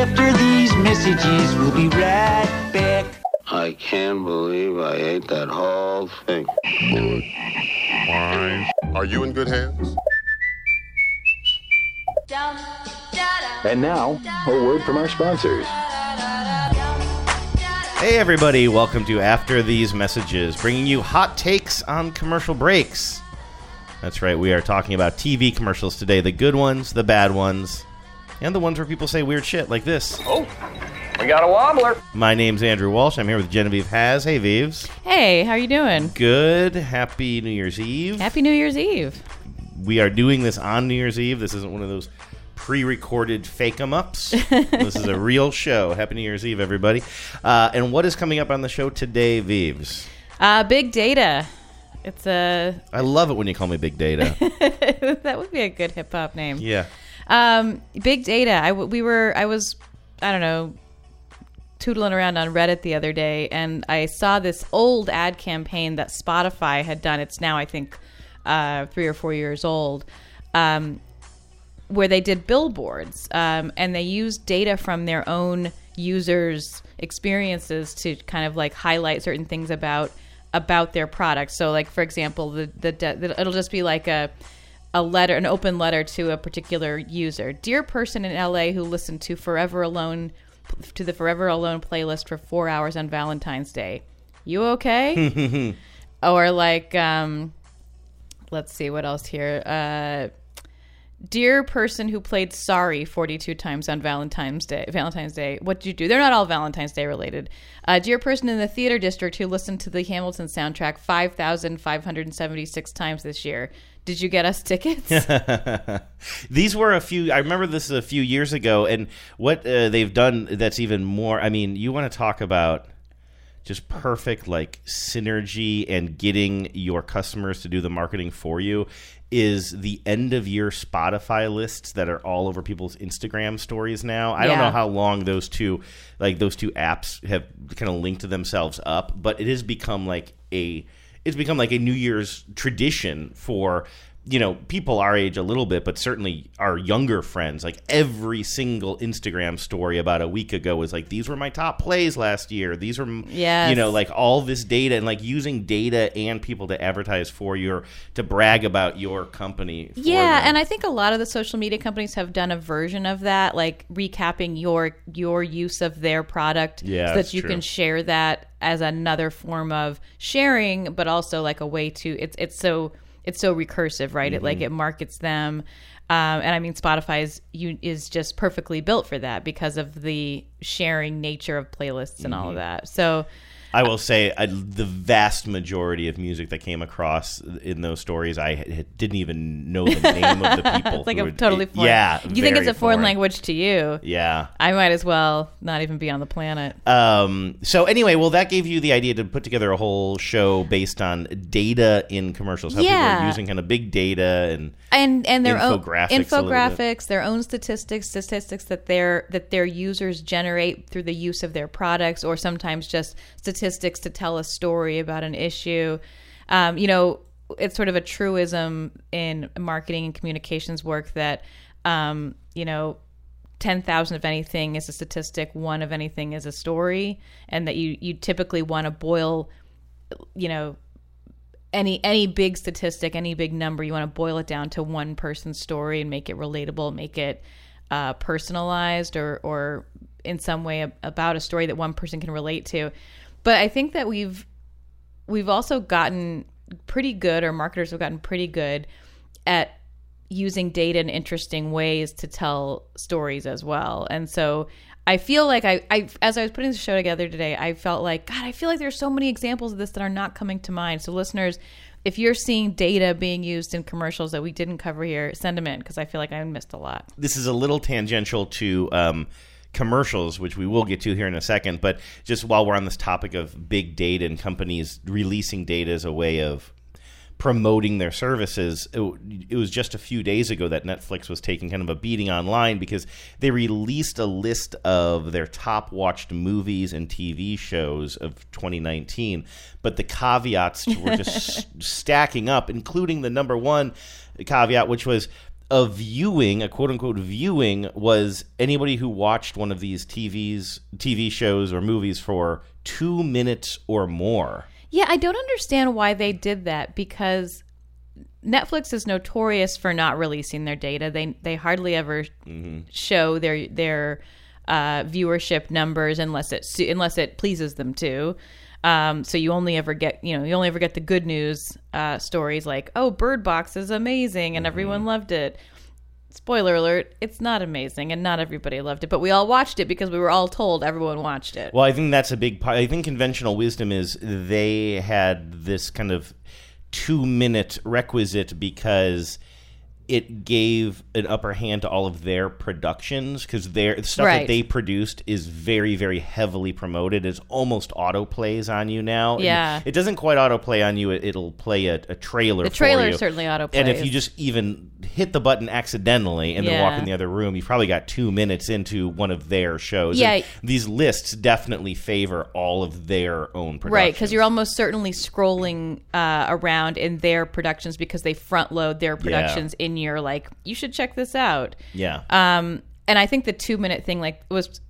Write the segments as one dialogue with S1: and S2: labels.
S1: After these messages, we'll be right back.
S2: I can't believe I ate that whole thing.
S3: Are you in good hands?
S4: And now, a word from our sponsors.
S5: Hey, everybody, welcome to After These Messages, bringing you hot takes on commercial breaks. That's right, we are talking about TV commercials today the good ones, the bad ones, and the ones where people say weird shit like this.
S6: Oh, we got a wobbler.
S5: My name's Andrew Walsh. I'm here with Genevieve Has. Hey, Vives.
S7: Hey, how are you doing?
S5: Good. Happy New Year's Eve.
S7: Happy New Year's Eve.
S5: We are doing this on New Year's Eve. This isn't one of those pre-recorded fake em ups. this is a real show. Happy New Year's Eve, everybody. Uh, and what is coming up on the show today, Vives?
S7: Uh, big data. It's a.
S5: I love it when you call me Big Data.
S7: that would be a good hip hop name.
S5: yeah.
S7: Um, big data. I we were. I was. I don't know. Tootling around on Reddit the other day, and I saw this old ad campaign that Spotify had done. It's now, I think, uh, three or four years old. Um, where they did billboards um, and they used data from their own users' experiences to kind of like highlight certain things about about their product. So, like for example, the the, the it'll just be like a a letter, an open letter to a particular user. Dear person in LA who listened to Forever Alone to the Forever Alone playlist for four hours on Valentine's Day. You okay? or like, um, let's see what else here. Uh, Dear person who played Sorry 42 times on Valentine's Day, Valentine's Day, what did you do? They're not all Valentine's Day related. Uh, dear person in the theater district who listened to the Hamilton soundtrack 5,576 times this year, did you get us tickets?
S5: These were a few. I remember this a few years ago, and what uh, they've done that's even more. I mean, you want to talk about just perfect like synergy and getting your customers to do the marketing for you is the end of year Spotify lists that are all over people's Instagram stories now. I don't know how long those two like those two apps have kind of linked themselves up, but it has become like a it's become like a New Year's tradition for you know people our age a little bit but certainly our younger friends like every single instagram story about a week ago was like these were my top plays last year these were
S7: Yes.
S5: you know like all this data and like using data and people to advertise for your to brag about your company
S7: Yeah,
S5: them.
S7: and I think a lot of the social media companies have done a version of that, like recapping your your use of their product,
S5: Yeah,
S7: so that you
S5: true.
S7: can share that as another form of sharing, but also like a way to it's it's so it's so recursive, right? It
S5: Mm-hmm.
S7: like it markets them. Um, and I mean, Spotify is you is just perfectly built for that because of the sharing nature of playlists and all
S5: Mm-hmm.
S7: of that. So,
S5: I will say I, the vast majority of music that came across in those stories, I h- didn't even know the name of the people.
S7: it's like a
S5: would-
S7: totally foreign.
S5: Yeah,
S7: you think it's a foreign, language to you?
S5: Yeah.
S7: I might as well not even be on the planet.
S5: Um, so anyway, well, that gave you the idea to put together a whole show based on data in commercials. How people
S7: Yeah.
S5: are using kind of big data and
S7: and and their own
S5: Infographics bit.
S7: infographics, their own statistics, statistics that their that their users generate through the use of their products, or sometimes just statistics to tell a story about an issue. Um, you know, it's sort of a truism in marketing and communications work that um, you know. 10,000 of anything is a statistic, one of anything is a story, and that you, you typically want to boil, you know, any any big statistic, any big number, you want to boil it down to one person's story and make it relatable, make it uh, personalized, or or in some way ab- about a story that one person can relate to. But I think that we've we've also gotten pretty good, or marketers have gotten pretty good at using data in interesting ways to tell stories as well. And so I feel like I, I as I was putting the show together today, I felt like God, I feel like there's so many examples of this that are not coming to mind. So listeners, if you're seeing data being used in commercials that we didn't cover here, send them in because I feel like I missed a lot.
S5: this is a little tangential to um, commercials, which we will get to here in a second. But just while we're on this topic of big data and companies releasing data as a way of promoting their services, it, it was just a few days ago that Netflix was taking kind of a beating online because they released a list of their top watched movies and TV shows of 2019. But the caveats were just stacking up, including the number one caveat, which was a viewing, a quote unquote viewing, was anybody who watched one of these TVs, TV shows or movies for two minutes or more.
S7: Yeah, I don't understand why they did that because Netflix is notorious for not releasing their data. They they hardly ever show their their uh, viewership numbers unless it unless it pleases them to. Um, so you only ever get you know you only ever get the good news uh, stories like oh Bird Box is amazing and everyone loved it. Spoiler alert: It's not amazing and not everybody loved it, but we all watched it because we were all told everyone watched it.
S5: Well, I think that's a big part. I think conventional wisdom is they had this kind of two minute requisite because it gave an upper hand to all of their productions because their the stuff that they produced is very very heavily promoted. It's almost auto plays on you now. And
S7: Yeah.
S5: it doesn't quite auto play on you. It, it'll play a, a trailer
S7: The
S5: for
S7: trailer
S5: you.
S7: certainly
S5: and if you just even hit the button accidentally and then walk in the other room you've probably got two minutes into one of their shows.
S7: Yeah.
S5: And these lists definitely favor all of their own productions
S7: Right, because you're almost certainly scrolling uh, around in their productions because they front load their productions in your like. You should check this out.
S5: yeah
S7: Um, and I think the two minute thing like was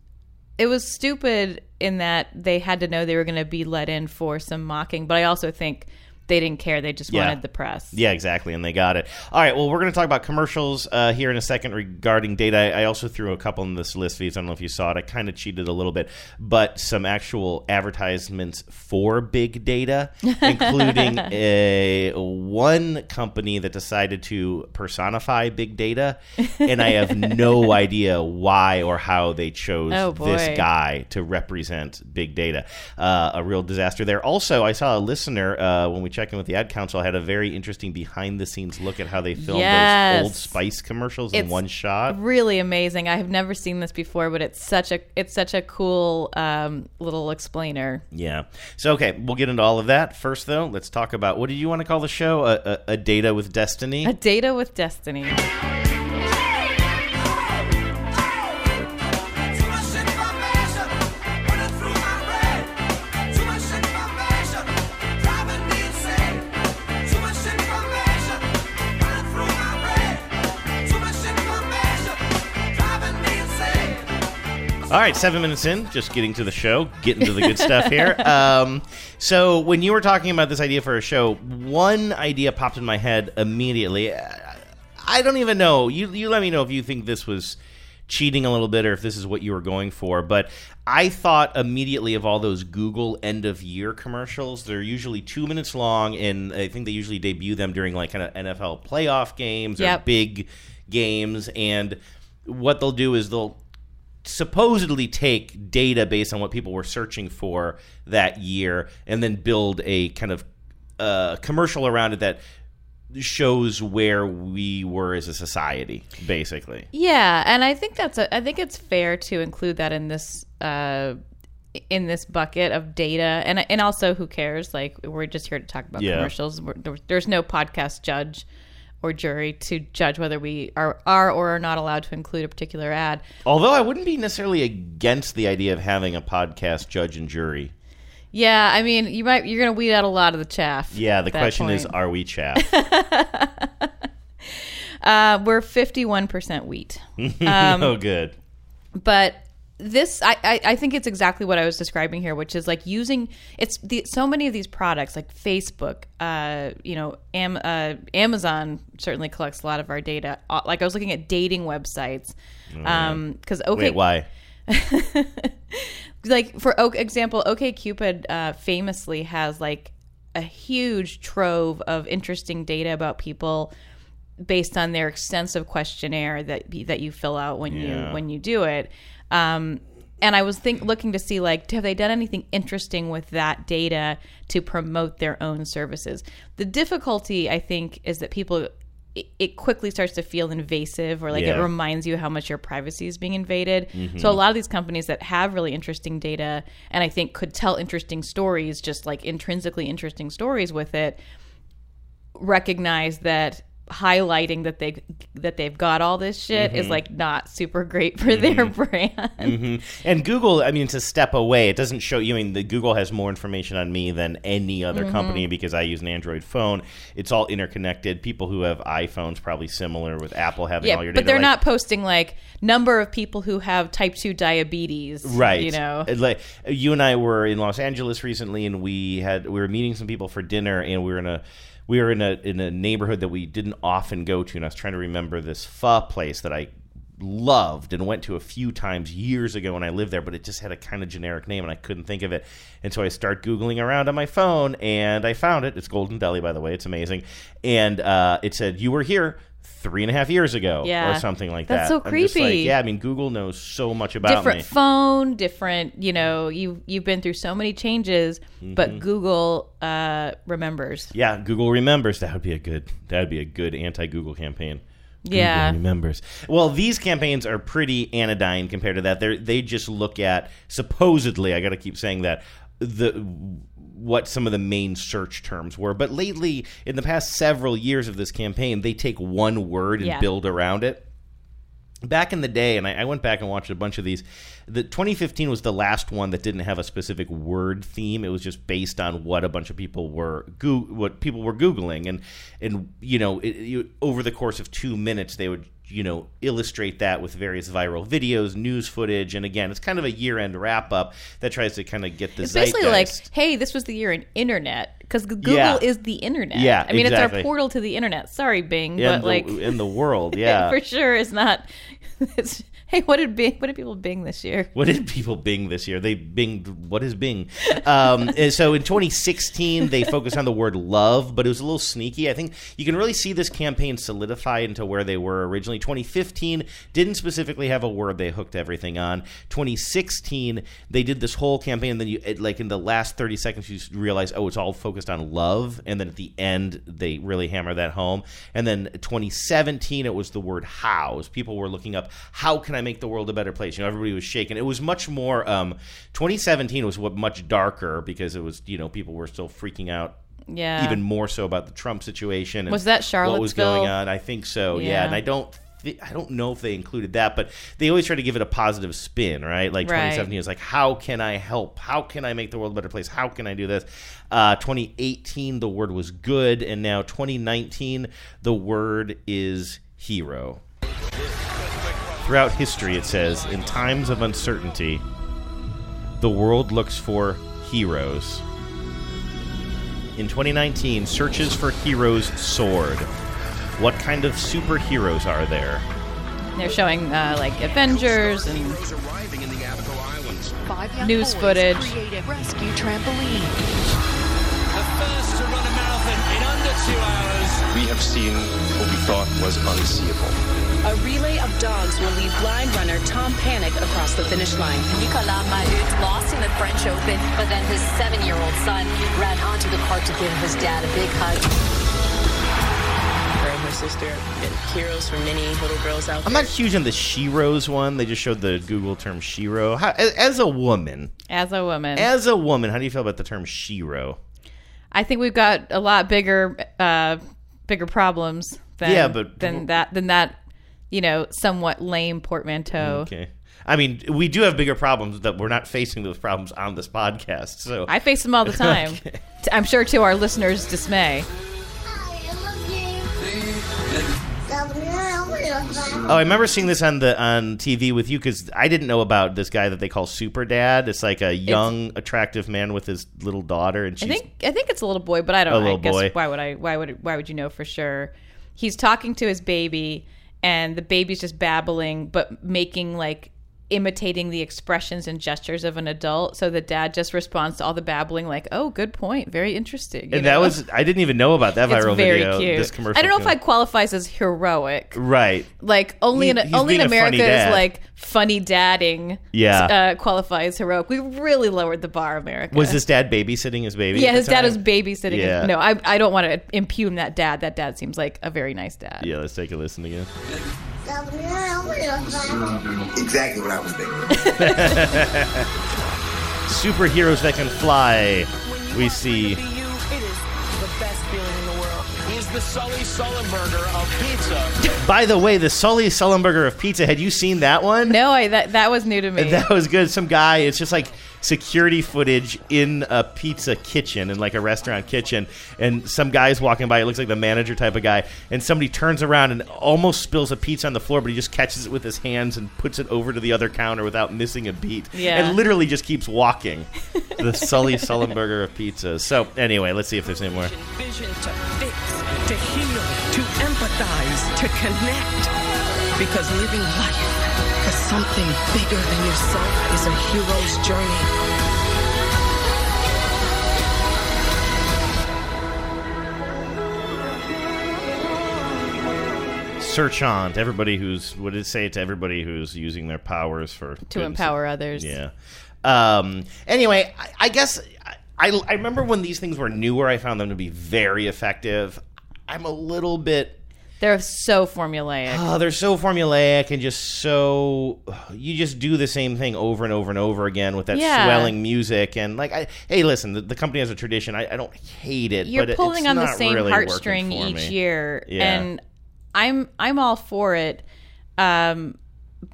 S7: it was stupid in that they had to know they were going to be let in for some mocking, but I also think they didn't care. They just
S5: Yeah.
S7: wanted the press.
S5: Yeah, exactly, and they got it. All right, well, we're going to talk about commercials uh, here in a second regarding data. I, I also threw a couple in this list, V's. I don't know if you saw it. I kind of cheated a little bit, but some actual advertisements for big data, including a one company that decided to personify big data, and I have no idea why or how they chose
S7: Oh,
S5: this guy to represent big data. Uh, a real disaster there. Also, I saw a listener uh, when we checked in with the ad council had a very interesting behind the scenes look at how they filmed
S7: Yes.
S5: those Old Spice commercials in one shot.
S7: Really amazing. I have never seen this before, but it's such a it's such a cool um, little explainer.
S5: Yeah. So okay, we'll get into all of that. First, though, let's talk about what do you want to call the show? A, a, a data with destiny.
S7: A data with destiny.
S5: Right, seven minutes in, just getting to the show, getting to the good stuff here. Um, so, when you were talking about this idea for a show, one idea popped in my head immediately. I- I don't even know. You, you let me know if you think this was cheating a little bit or if this is what you were going for. But I thought immediately of all those Google end of year commercials. They're usually two minutes long, and I think they usually debut them during like kind of NFL playoff games or
S7: Yep.
S5: big games. And what they'll do is they'll supposedly take data based on what people were searching for that year and then build a kind of uh, commercial around it that shows where we were as a society basically
S7: Yeah, and I think that's a, I think it's fair to include that in this uh, in this bucket of data, and and also who cares? Like we're just here to talk about
S5: Yeah.
S7: commercials. We're, there's no podcast judge or jury to judge whether we are are or are not allowed to include a particular ad.
S5: although i wouldn't be necessarily against the idea of having a podcast judge and jury
S7: Yeah, I mean, you might you're going to weed out a lot of the chaff.
S5: yeah the question is are we chaff
S7: uh, we're 51% wheat.
S5: oh good
S7: but this I, I i think it's exactly what i was describing here which is like using it's the so many of these products like facebook uh you know Am, uh, amazon certainly collects a lot of our data. Uh, like i was looking at dating websites um because okay
S5: wait why?
S7: Like for example okay cupid uh, famously has like a huge trove of interesting data about people based on their extensive questionnaire that that you fill out when
S5: Yeah.
S7: you when you do it um, and I was think looking to see like have they done anything interesting with that data to promote their own services. The difficulty I think is that people it, quickly starts to feel invasive or like
S5: Yeah.
S7: it reminds you how much your privacy is being invaded. So a lot of these companies that have really interesting data and I think could tell interesting stories just like intrinsically interesting stories with it recognize that highlighting that they that they've got all this shit
S5: Mm-hmm.
S7: is like not super great for their brand.
S5: And Google, I mean, to step away, it doesn't show you. I mean, the Google has more information on me than any other
S7: Mm-hmm.
S5: company because I use an Android phone. It's all interconnected. People who have iPhones probably similar with Apple having all your data.
S7: but they're
S5: like-
S7: not posting like number of people who have type two diabetes,
S5: right
S7: You know,
S5: It, like you and i were in los angeles recently and we had we were meeting some people for dinner and we were in a we were in a in a neighborhood that we didn't often go to and i was trying to remember this pho place that i loved and went to a few times years ago when i lived there but it just had a kind of generic name and i couldn't think of it and so i start googling around on my phone and i found it it's golden deli by the way it's amazing and uh, it said you were here three and a half years ago
S7: Yeah.
S5: or something like
S7: That's
S5: that
S7: so
S5: I'm like,
S7: creepy.
S5: yeah i mean google knows so much about
S7: different
S5: me
S7: phone, different. You know, you you've been through so many changes,
S5: Mm-hmm.
S7: but Google uh, remembers.
S5: Yeah, Google remembers. That would be a good. That would be a good anti-Google campaign.
S7: Yeah.
S5: Remembers. Well, these campaigns are pretty anodyne compared to that. They they just look at supposedly. I got to keep saying that the what some of the main search terms were. But lately, in the past several years of this campaign, they take one word and
S7: Yeah.
S5: build around it back in the day, and I, I went back and watched a bunch of these. The 2015 was the last one that didn't have a specific word theme. It was just based on what a bunch of people were what people were googling, and and you know it, you, over the course of two minutes they would you know illustrate that with various viral videos, news footage, and again it's kind of a year end wrap up that tries to kind of get the
S7: It's basically like, hey, this was the year in internet because Google
S5: Yeah.
S7: is the internet.
S5: Yeah,
S7: I mean
S5: exactly.
S7: it's our portal to the internet. Sorry, Bing,
S5: in
S7: but
S5: the,
S7: like
S5: in the world, yeah.
S7: for sure is not. It's, hey, what did Bing? What did people Bing this year?
S5: What did people Bing this year? They Binged what is Bing? Um, so in 2016, they focused on the word love, but it was a little sneaky. I think you can really see this campaign solidify into where they were originally. 2015 didn't specifically have a word they hooked everything on. 2016, they did this whole campaign, and then you it, like in the last 30 seconds, you realize, oh, it's all focused on love, and then at the end, they really hammer that home. And then 2017, it was the word how. People were looking up, how can I make the world a better place? You know, everybody was shaking. It was much more. Um, 2017 was what much darker because it was you know people were still freaking out.
S7: Yeah.
S5: Even more so about the Trump situation. And
S7: Was that
S5: What was going on? I think so. Yeah,
S7: Yeah.
S5: and I don't. I don't know if they included that, but they always try to give it a positive spin, right? Like
S7: Right.
S5: 2017 is like, how can I help? How can I make the world a better place? How can I do this? Uh, 2018, the word was good, and now 2019, the word is hero. Throughout history, it says, in times of uncertainty, the world looks for heroes. In 2019, searches for heroes soared. What kind of superheroes are there?
S7: They're showing uh, like Avengers and
S3: arriving in the Abaco Islands.
S8: Five young
S7: News footage.
S8: Rescue trampoline.
S6: The first to run a marathon in under two hours.
S9: We have seen what we thought was unseeable.
S10: A relay of dogs will lead blind runner Tom Panek across the finish line.
S11: Nicolas Mahut lost in the French Open, but then his seven-year-old son ran onto the cart to give his dad a big hug.
S10: Her and sister heroes for many little girls out there.
S5: I'm not huge on the Sheroes one. They just showed the Google term Shero. How, as, as a woman,
S7: as a woman.
S5: as a woman, how do you feel about the term Shero?
S7: I think we've got a lot bigger, uh, bigger problems than
S5: Yeah, but-
S7: than that than that. You know, somewhat lame portmanteau.
S5: Okay. I mean, we do have bigger problems that we're not facing those problems on this podcast. So
S7: I face them all the time. I'm sure to our listeners' dismay.
S5: Oh, I remember seeing this on the on TV with you because I didn't know about this guy that they call Super Dad. It's like a young, attractive man with his little daughter, and
S7: I think I think it's a little boy, but I don't.
S5: A
S7: know. I
S5: little
S7: guess
S5: boy.
S7: why would I? Why would why would you know for sure? He's talking to his baby, and the baby's just babbling, but making like imitating the expressions and gestures of an adult. So the dad just responds to all the babbling, like, "Oh, good point, very interesting."
S5: and that was I didn't even know about that viral
S7: very
S5: video.
S7: cute.
S5: This commercial.
S7: I don't know if I qualifies as heroic.
S5: right.
S7: Like only
S5: He-
S7: in only in
S5: being a funny
S7: America is like funny dadding.
S5: Yeah.
S7: uh, qualifies heroic. We really lowered the bar, America.
S5: Was this dad babysitting his baby?
S7: Yeah, his dad was babysitting. his-
S5: Yeah.
S7: No, I, I don't want to impugn that dad. That dad seems like a very nice dad.
S5: Yeah, let's take a listen again.
S12: Exactly what I was thinking.
S5: Superheroes that can fly. We see
S10: It is the best feeling in the world. He is
S6: the Sully Sullenberger of pizza.
S5: By the way, the Sully Sullenberger of pizza. Had you seen that one?
S7: No, I, that that was new to me.
S5: That was good. Some guy. It's just like security footage in a pizza kitchen, in like a restaurant kitchen, and some guy's walking by. It looks like the manager type of guy, and somebody turns around and almost spills a pizza on the floor, but he just catches it with his hands and puts it over to the other counter without missing a beat.
S7: Yeah.
S5: And literally just keeps walking. the Sully Sullenberger of pizzas. So anyway, let's see if there's any more.
S13: Vision to fix, to heal, to empathize, to connect. Because living life as something bigger than yourself is a hero's journey.
S5: Search on to everybody who's what did it say to everybody who's using their powers for
S7: to
S5: good and
S7: empower others.
S5: Yeah. Um, anyway, I, I guess I, I remember when these things were newer. I found them to be very effective. I'm a little bit.
S7: They're so formulaic.
S5: Oh, they're so formulaic and just so you just do the same thing over and over and over again with that
S7: Yeah.
S5: swelling music and like I hey listen the, the company has a tradition I, I don't hate it
S7: You're
S5: it-
S7: pulling
S5: it's
S7: on the same
S5: really
S7: heartstring each
S5: me.
S7: year,
S5: Yeah.
S7: and I'm I'm all for it. Um,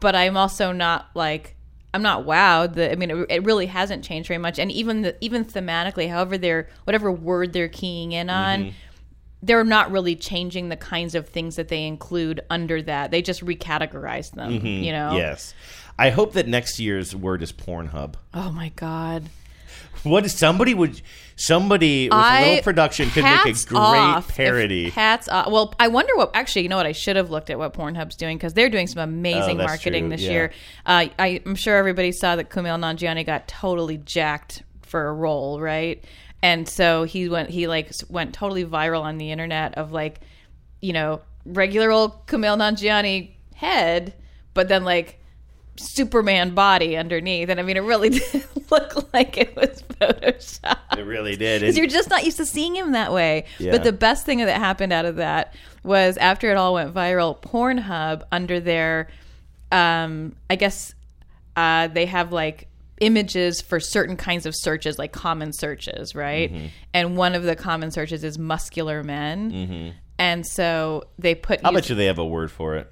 S7: but I'm also not like I'm not wowed. The, I mean, it, it really hasn't changed very much, and even the, even thematically, however they're whatever word they're keying in on.
S5: Mhm.
S7: They're not really changing the kinds of things that they include under that. They just recategorize them,
S5: Mhm.
S7: you know.
S5: yes I hope that next year's word is Pornhub
S7: Oh my god.
S5: What if somebody would somebody with a
S7: I-
S5: little production could make a great parody?
S7: Hats off. Well, I wonder what. Actually, you know what? I should have looked at what Pornhub's doing because they're doing some amazing
S5: Oh,
S7: marketing
S5: true,
S7: this
S5: yeah.
S7: year. Uh, I, I'm sure everybody saw that Kumail Nanjiani got totally jacked for a role, right? And so he went. He like went totally viral on the internet of like, you know, regular old Kumail Nanjiani head, but then like Superman body underneath. And I mean, it really did look like it was photoshopped
S5: It really did.
S7: because you're just not used to seeing him that way.
S5: Yeah.
S7: But the best thing that happened out of that was after it all went viral, Pornhub under their, um, I guess, uh, they have like images for certain kinds of searches, like common searches, right?
S5: Mhm.
S7: And one of the common searches is muscular men.
S5: Mhm.
S7: And so they put. Use-
S5: bet you they have a word for it.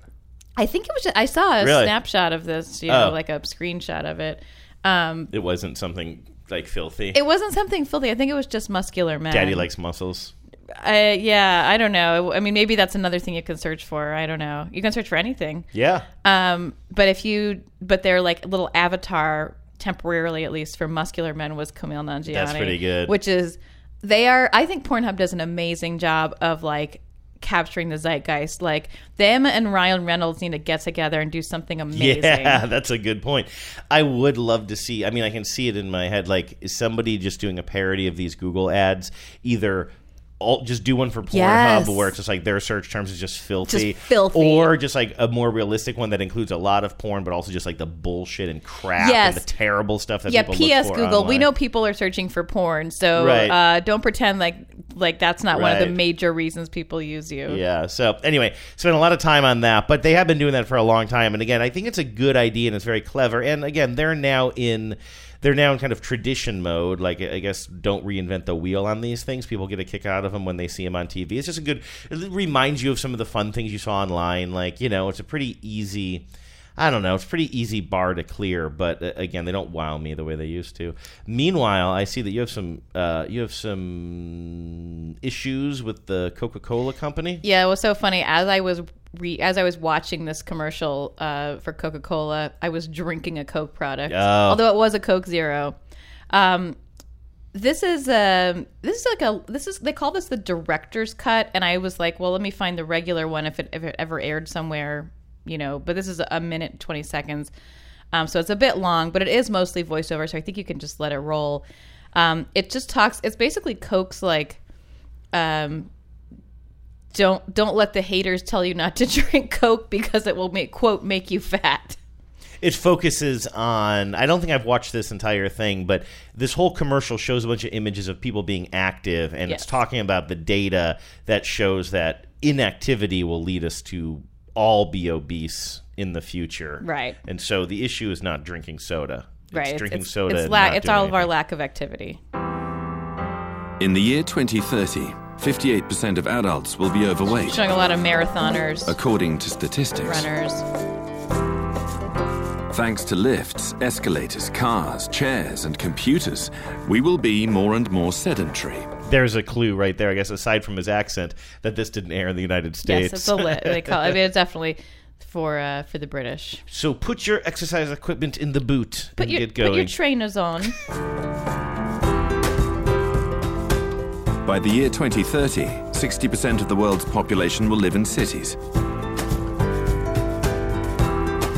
S7: I think it was. Just, I saw a
S5: Really?
S7: snapshot of this, you know,
S5: Oh.
S7: like a screenshot of it. Um,
S5: It wasn't something like filthy.
S7: it wasn't something filthy. I think it was just muscular men.
S5: Daddy likes muscles.
S7: Uh, yeah, I don't know. I mean, maybe that's another thing you can search for. I don't know. You can search for anything.
S5: Yeah.
S7: Um, but if you, but they're like little avatar, temporarily at least for muscular men, was Kumail Nanjiani.
S5: That's pretty good.
S7: Which is, they are. I think Pornhub does an amazing job of like capturing the zeitgeist. Like them and Ryan Reynolds need to get together and do something amazing.
S5: Yeah, that's a good point. I would love to see. I mean, I can see it in my head. Like, is somebody just doing a parody of these Google ads? Either all, just do one for Pornhub,
S7: Yes.
S5: where it's just like their search terms is just filthy,
S7: Just filthy.
S5: or just like a more realistic one that includes a lot of porn, but also just like the bullshit and crap
S7: Yes.
S5: and the terrible stuff that
S7: yeah,
S5: people
S7: P.S.
S5: look for
S7: Google. We know people are searching for porn, so
S5: Right.
S7: uh, don't pretend like like that's not one of the major reasons people use you.
S5: Yeah. So anyway, spent a lot of time on that, but they have been doing that for a long time. And again, I think it's a good idea and it's very clever. And again, they're now in they're now in kind of tradition mode. Like I guess don't reinvent the wheel on these things. People get a kick out of them when they see them on TV. It's just a good. It reminds you of some of the fun things you saw online. Like you know, it's a pretty easy. I don't know. It's pretty easy bar to clear, but uh, again, they don't wow me the way they used to. Meanwhile, I see that you have some uh, you have some issues with the Coca Cola company.
S7: Yeah, it was so funny. As I was re- as I was watching this commercial uh, for Coca Cola, I was drinking a Coke product,
S5: Oh.
S7: although it was a Coke Zero. Um, this is um this is like a this is they call this the director's cut, and I was like, well, let me find the regular one if it if it ever aired somewhere, you know. But this is a minute twenty seconds, um, so it's a bit long, but it is mostly voiceover, so I think you can just let it roll. Um, it just talks. It's basically Coke's like um, don't don't let the haters tell you not to drink coke because it will make quote make you fat
S5: It focuses on. I don't think I've watched this entire thing, but this whole commercial shows a bunch of images of people being active, and
S7: Yes.
S5: it's talking about the data that shows that inactivity will lead us to all be obese in the future.
S7: Right.
S5: And so the issue is not drinking soda. It's
S7: right
S5: drinking
S7: it's,
S5: soda.
S7: it's,
S5: and
S7: la-
S5: not
S7: it's
S5: doing
S7: all of our lack of activity
S14: In the year 2030, 58% of adults will be overweight,
S7: Showing a lot of marathoners,
S14: according to statistics.
S7: runners.
S14: Thanks to lifts, escalators, cars, chairs, and computers, we will be more and more sedentary.
S5: There's a clue right there, I guess, aside from his accent, that this didn't air in the United States.
S7: Yes, it's a lit. They call. I mean, it's definitely for uh, for the British.
S5: so put your exercise equipment in the boot
S7: Put
S5: and
S7: your
S5: get going.
S7: put your trainers on.
S14: By the year 2030, 60% of the world's population will live in cities.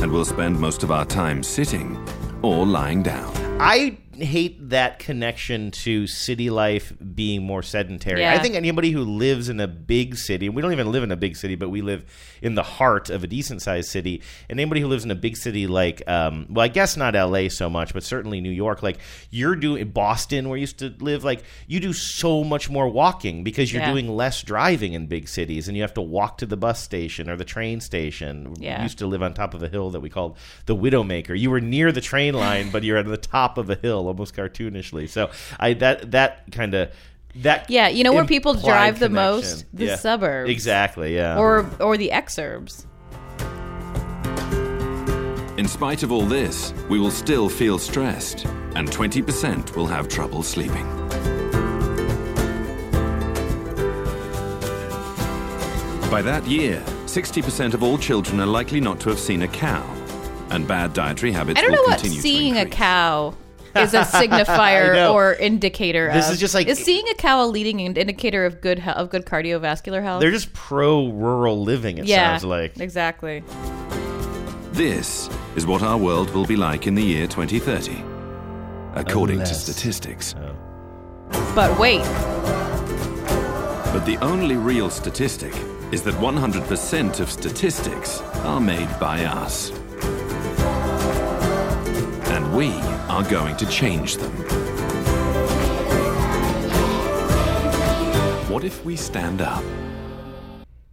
S14: And we'll spend most of our time sitting or lying down.
S5: I hate that connection to city life being more sedentary.
S7: Yeah.
S5: I think anybody who lives in a big city, we don't even live in a big city, but we live in the heart of a decent sized city. And anybody who lives in a big city like, um, well, I guess not LA so much, but certainly New York, like you're doing Boston, where you used to live, like you do so much more walking because you're
S7: Yeah.
S5: doing less driving in big cities and you have to walk to the bus station or the train station.
S7: Yeah.
S5: We used to live on top of a hill that we called the Widowmaker. You were near the train line, but you're at the top of a hill, almost cartoonishly. So I that that kind of that
S7: Yeah, you know where people
S5: implied
S7: drive the
S5: connection.
S7: most? The
S5: Yeah.
S7: suburbs.
S5: Exactly. Yeah.
S7: or or the exurbs.
S14: In spite of all this, we will still feel stressed, and 20% will have trouble sleeping. By that year, 60% of all children are likely not to have seen a cow, and bad dietary habits
S7: I don't
S14: will
S7: know what
S14: continue
S7: seeing a cow is a
S5: I
S7: signifier or indicator.
S5: This
S7: of.
S5: is just like-
S7: is seeing a cow a leading indicator of good he- of good cardiovascular health?
S5: They're just pro rural living. It
S7: yeah,
S5: sounds like.
S7: exactly.
S14: This is what our world will be like in the year 2030, according to
S5: Unless-
S14: statistics. Oh.
S7: But wait,
S14: But the only real statistic is that 100% of statistics are made by us. And we are going to change them. What if we stand up?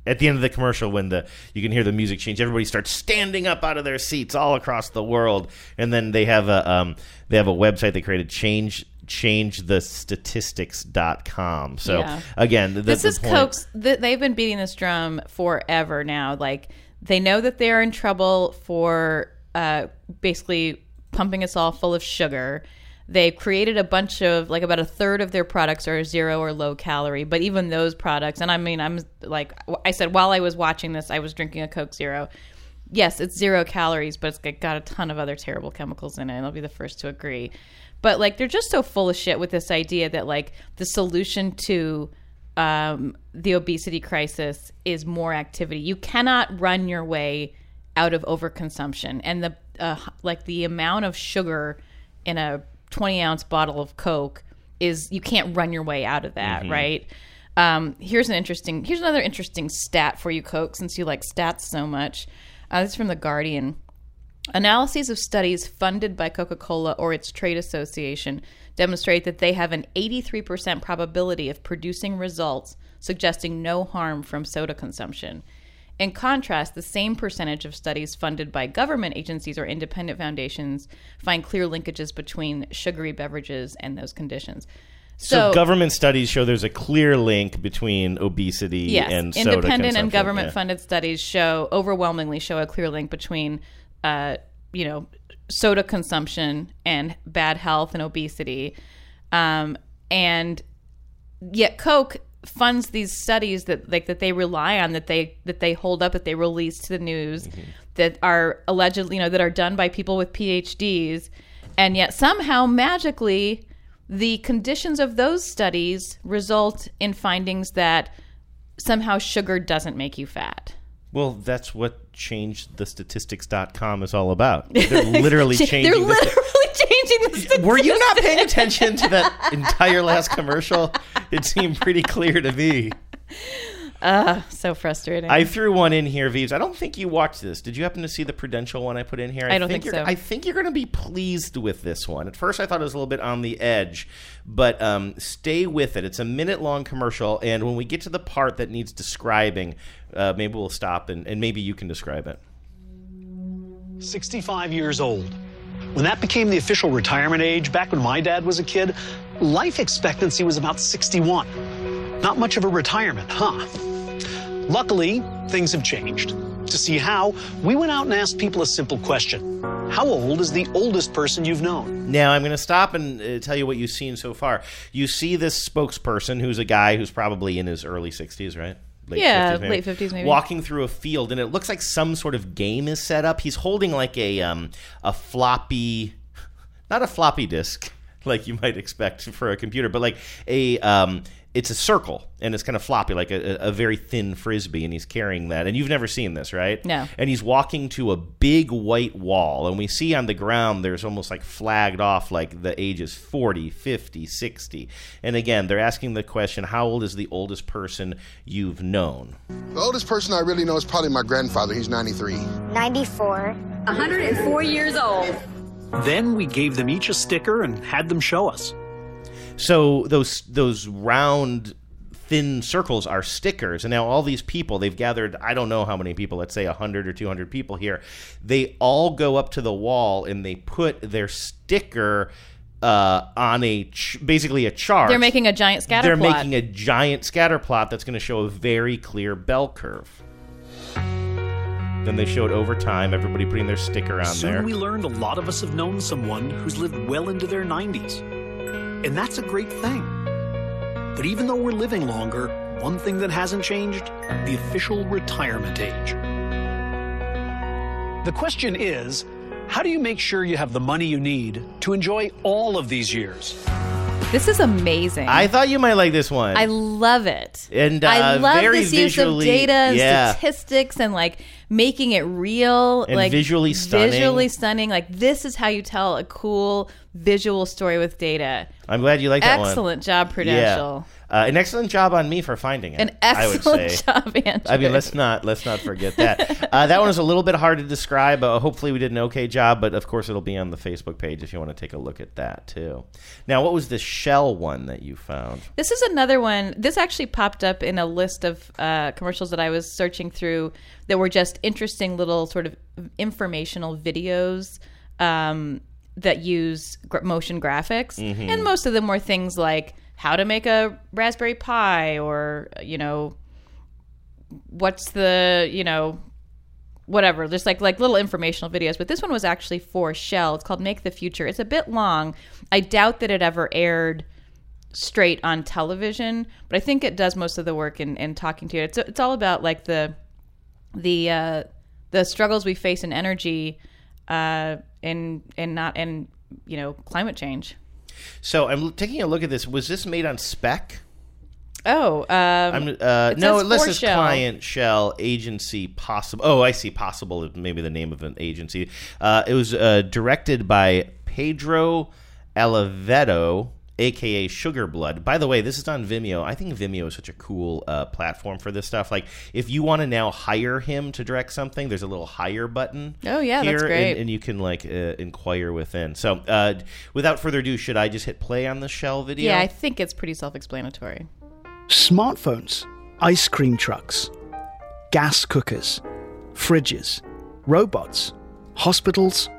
S5: At the end of the commercial, when the you can hear the music change, everybody starts standing up out of their seats all across the world, and then they have a um, they have a website they created change changethestatistics.com. So
S7: Yeah.
S5: again, the,
S7: this
S5: the
S7: is
S5: point-
S7: Coke's. Th- they've been beating this drum forever now. Like they know that they're in trouble for uh, basically pumping us all full of sugar. They've created a bunch of like about a third of their products are zero or low calorie, but even those products, and I mean, I'm like I said while I was watching this, I was drinking a Coke Zero. Yes, it's zero calories, but it's got a ton of other terrible chemicals in it. And I'll be the first to agree. But like they're just so full of shit with this idea that like the solution to um, the obesity crisis is more activity. You cannot run your way out of overconsumption, and the uh, like the amount of sugar in a 20 ounce bottle of Coke is you can't run your way out of that,
S15: Mhm.
S7: right? Um, here's an interesting. Here's another interesting stat for you, Coke, since you like stats so much. Uh, this is from the Guardian. Analyses of studies funded by Coca Cola or its trade association demonstrate that they have an 83% probability of producing results suggesting no harm from soda consumption. In contrast, the same percentage of studies funded by government agencies or independent foundations find clear linkages between sugary beverages and those conditions.
S5: So, government studies show there's a clear link between obesity
S7: yes,
S5: and soda
S7: independent and government
S5: Yeah.
S7: funded studies show overwhelmingly show a clear link between uh, you know soda consumption and bad health and obesity um, and yet coke funds these studies that like that they rely on that they that they hold up that they release to the news
S5: Mm-hmm.
S7: that are allegedly you know that are done by people with phds and yet somehow magically the conditions of those studies result in findings that somehow sugar doesn't make you fat.
S5: Well, that's what changethestatistics.com is all about. They're literally changing
S7: They're
S5: the
S7: literally changing the statistics.
S5: Were you not paying attention to that entire last commercial? It seemed pretty clear to me.
S7: Uh, so frustrating.
S5: I threw one in here, Vives. I don't think you watched this. Did you happen to see the prudential one I put in here?
S7: I don't think
S5: you're,
S7: so.
S5: I think you're going to be pleased with this one. At first, I thought it was a little bit on the edge, but um, stay with it. It's a minute long commercial, and when we get to the part that needs describing, uh, maybe we'll stop and, and maybe you can describe it.
S15: 65 years old. When that became the official retirement age, back when my dad was a kid, life expectancy was about 61. Not much of a retirement, huh? Luckily, things have changed. To see how, we went out and asked people a simple question How old is the oldest person you've known?
S5: Now, I'm going to stop and uh, tell you what you've seen so far. You see this spokesperson who's a guy who's probably in his early 60s, right?
S7: Late yeah, 50s late 50s maybe.
S5: Walking through a field, and it looks like some sort of game is set up. He's holding like a, um, a floppy, not a floppy disk like you might expect for a computer, but like a um, it's a circle and it's kind of floppy, like a, a, very thin frisbee, and he's carrying that. And you've never seen this, right?
S7: No.
S5: And he's walking to a big white wall, and we see on the ground there's almost like flagged off like the ages 40, 50, 60. And again, they're asking the question, how old is the oldest person you've known?
S16: The oldest person I really know is probably my grandfather. He's 93.
S17: 94.
S10: 104 years old.
S15: Then we gave them each a sticker and had them show us.
S5: So those those round thin circles are stickers. And now all these people they've gathered i don't know how many people let's say 100 or 200 people here they all go up to the wall and they put their sticker uh, on a ch- basically a chart.
S7: They're making a giant scatter
S5: they're
S7: plot.
S5: making a giant scatter plot that's going to show a very clear bell curve. Then they showed over time everybody putting their sticker on
S15: Soon
S5: there.
S15: we learned a lot of us have known someone who's lived well into their 90s and that's a great thing. But even though we're living longer, one thing that hasn't changed the official retirement age. The question is how do you make sure you have the money you need to enjoy all of these years?
S7: This is amazing.
S5: I thought you might like this one.
S7: I love it.
S5: And uh,
S7: I love
S5: very
S7: this use of data and
S5: yeah.
S7: statistics and like making it real,
S5: And
S7: like
S5: visually stunning.
S7: Visually stunning. Like this is how you tell a cool visual story with data.
S5: I'm glad you like that one.
S7: Excellent job, Prudential.
S5: Yeah. Uh, an excellent job on me for finding it.
S7: An
S5: I would
S7: excellent
S5: say.
S7: job, Andrew.
S5: I mean, let's not let's not forget that. uh, that one was a little bit hard to describe. Uh, hopefully, we did an okay job, but of course, it'll be on the Facebook page if you want to take a look at that too. Now, what was the shell one that you found?
S7: This is another one. This actually popped up in a list of uh, commercials that I was searching through that were just interesting little sort of informational videos um, that use gr- motion graphics.
S18: Mhm.
S7: And most of them were things like how to make a Raspberry Pi or, you know, what's the, you know, whatever. Just like like little informational videos. But this one was actually for shell. It's called make the future. It's a bit long. I doubt that it ever aired straight on television but i think it does most of the work in, in talking to you. It's, it's all about like the the uh the struggles we face in energy uh and and not and you know climate change
S5: So I'm taking a look at this. Was this made on spec?
S7: oh um
S5: I'm, uh,
S7: it
S5: no, it lists
S7: Shell.
S5: client shell agency possible. Oh, I see. Possible is maybe the name of an agency. Uh, it was uh, directed by Pedro Alavedo, aka Sugar Blood. By the way, this is on Vimeo. I think Vimeo is such a cool uh, platform for this stuff. Like, if you want to now hire him to direct something, there's a little hire button.
S7: Oh, yeah, that's
S5: here,
S7: great.
S5: And, and you can like uh, inquire within. So, uh, without further ado, should I just hit play on the shell video?
S7: yeah i think it's pretty self-explanatory
S19: Smartphones, ice cream trucks, gas cookers, fridges, robots, hospitals,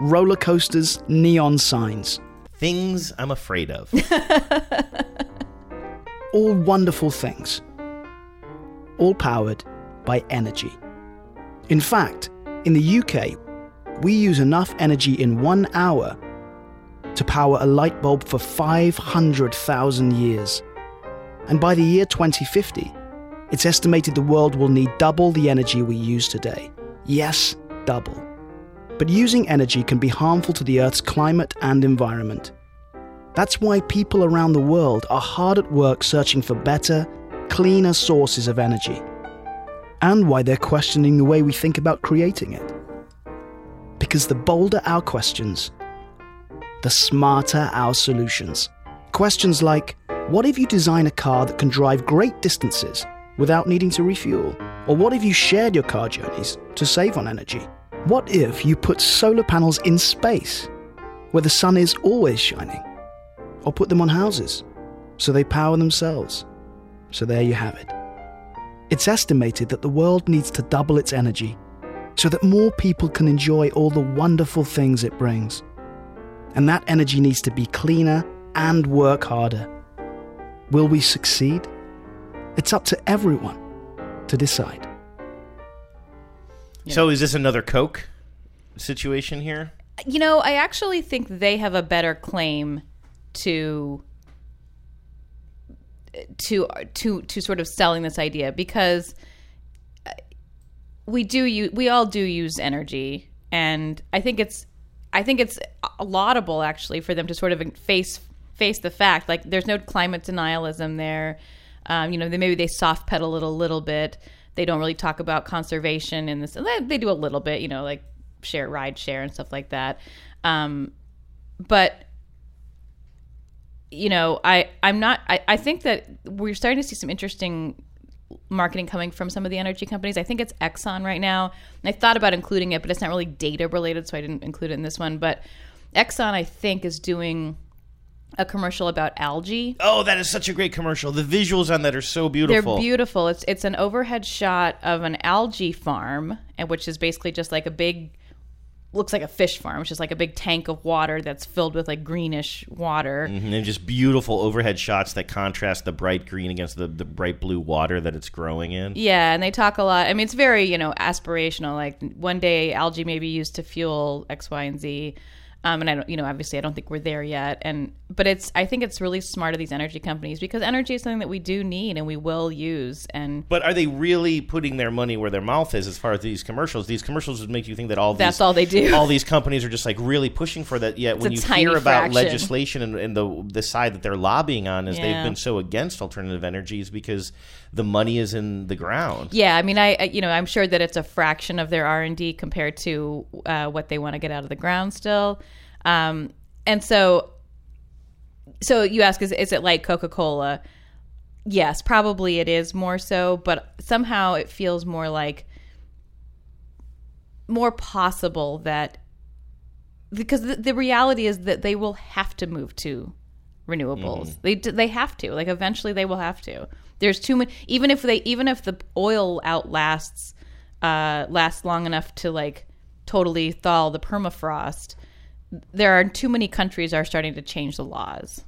S19: roller coasters, neon signs.
S5: Things I'm afraid of.
S19: All wonderful things. All powered by energy. In fact, in the UK, we use enough energy in one hour to power a light bulb for 500,000 years. And by the year 2050, it's estimated the world will need double the energy we use today. Yes, double. But using energy can be harmful to the Earth's climate and environment. That's why people around the world are hard at work searching for better, cleaner sources of energy. And why they're questioning the way we think about creating it. Because the bolder our questions, the smarter our solutions. Questions like what if you design a car that can drive great distances without needing to refuel? Or what if you shared your car journeys to save on energy? What if you put solar panels in space where the sun is always shining? Or put them on houses so they power themselves? So there you have it. It's estimated that the world needs to double its energy so that more people can enjoy all the wonderful things it brings. And that energy needs to be cleaner and work harder. Will we succeed? It's up to everyone to decide.
S5: So is this another Coke situation here?
S7: You know, I actually think they have a better claim to to to to sort of selling this idea because uh, we do use, we all do use energy and I think it's I think it's laudable actually for them to sort of face face the fact like there's no climate denialism there. Um, you know they maybe they soft pedal it a little bit they don't really talk about conservation in this they do a little bit you know like share ride share and stuff like that um, but you know, I I'm not. I, I think that we're starting to see some interesting marketing coming from some of the energy companies. I think it's Exxon right now. And I thought about including it, but it's not really data related, so I didn't include it in this one. But Exxon, I think, is doing a commercial about algae.
S5: Oh, that is such a great commercial. The visuals on that are so beautiful.
S7: They're beautiful. It's it's an overhead shot of an algae farm, and which is basically just like a big looks like a fish farm, which is like a big tank of water that's filled with like greenish water.
S5: Mm-hmm. And just beautiful overhead shots that contrast the bright green against the, the bright blue water that it's growing in.
S7: Yeah, and they talk a lot. I mean, it's very, you know, aspirational. Like one day algae may be used to fuel X, Y, and Z. Um, and I don't, you know, obviously, I don't think we're there yet. And but it's, I think it's really smart of these energy companies because energy is something that we do need and we will use. And
S5: but are they really putting their money where their mouth is as far as these commercials? These commercials would make you think that all these, that's
S7: all they do.
S5: All these companies are just like really pushing for that. Yet
S7: It's
S5: when you hear about
S7: fraction.
S5: legislation and, and the the side that they're lobbying on is
S7: Yeah.
S5: they've been so against alternative energies because the money is in the ground.
S7: Yeah, I mean, I, I you know, I'm sure that it's a fraction of their R and D compared to uh, what they want to get out of the ground still, um, and so, so you ask, is is it like Coca Cola? Yes, probably it is more so, but somehow it feels more like more possible that because the, the reality is that they will have to move to renewables.
S5: Mhm.
S7: They they have to. Like eventually they will have to. There's too many. Even if they even if the oil outlasts uh, lasts long enough to like totally thaw the permafrost, there are too many countries are starting to change the laws.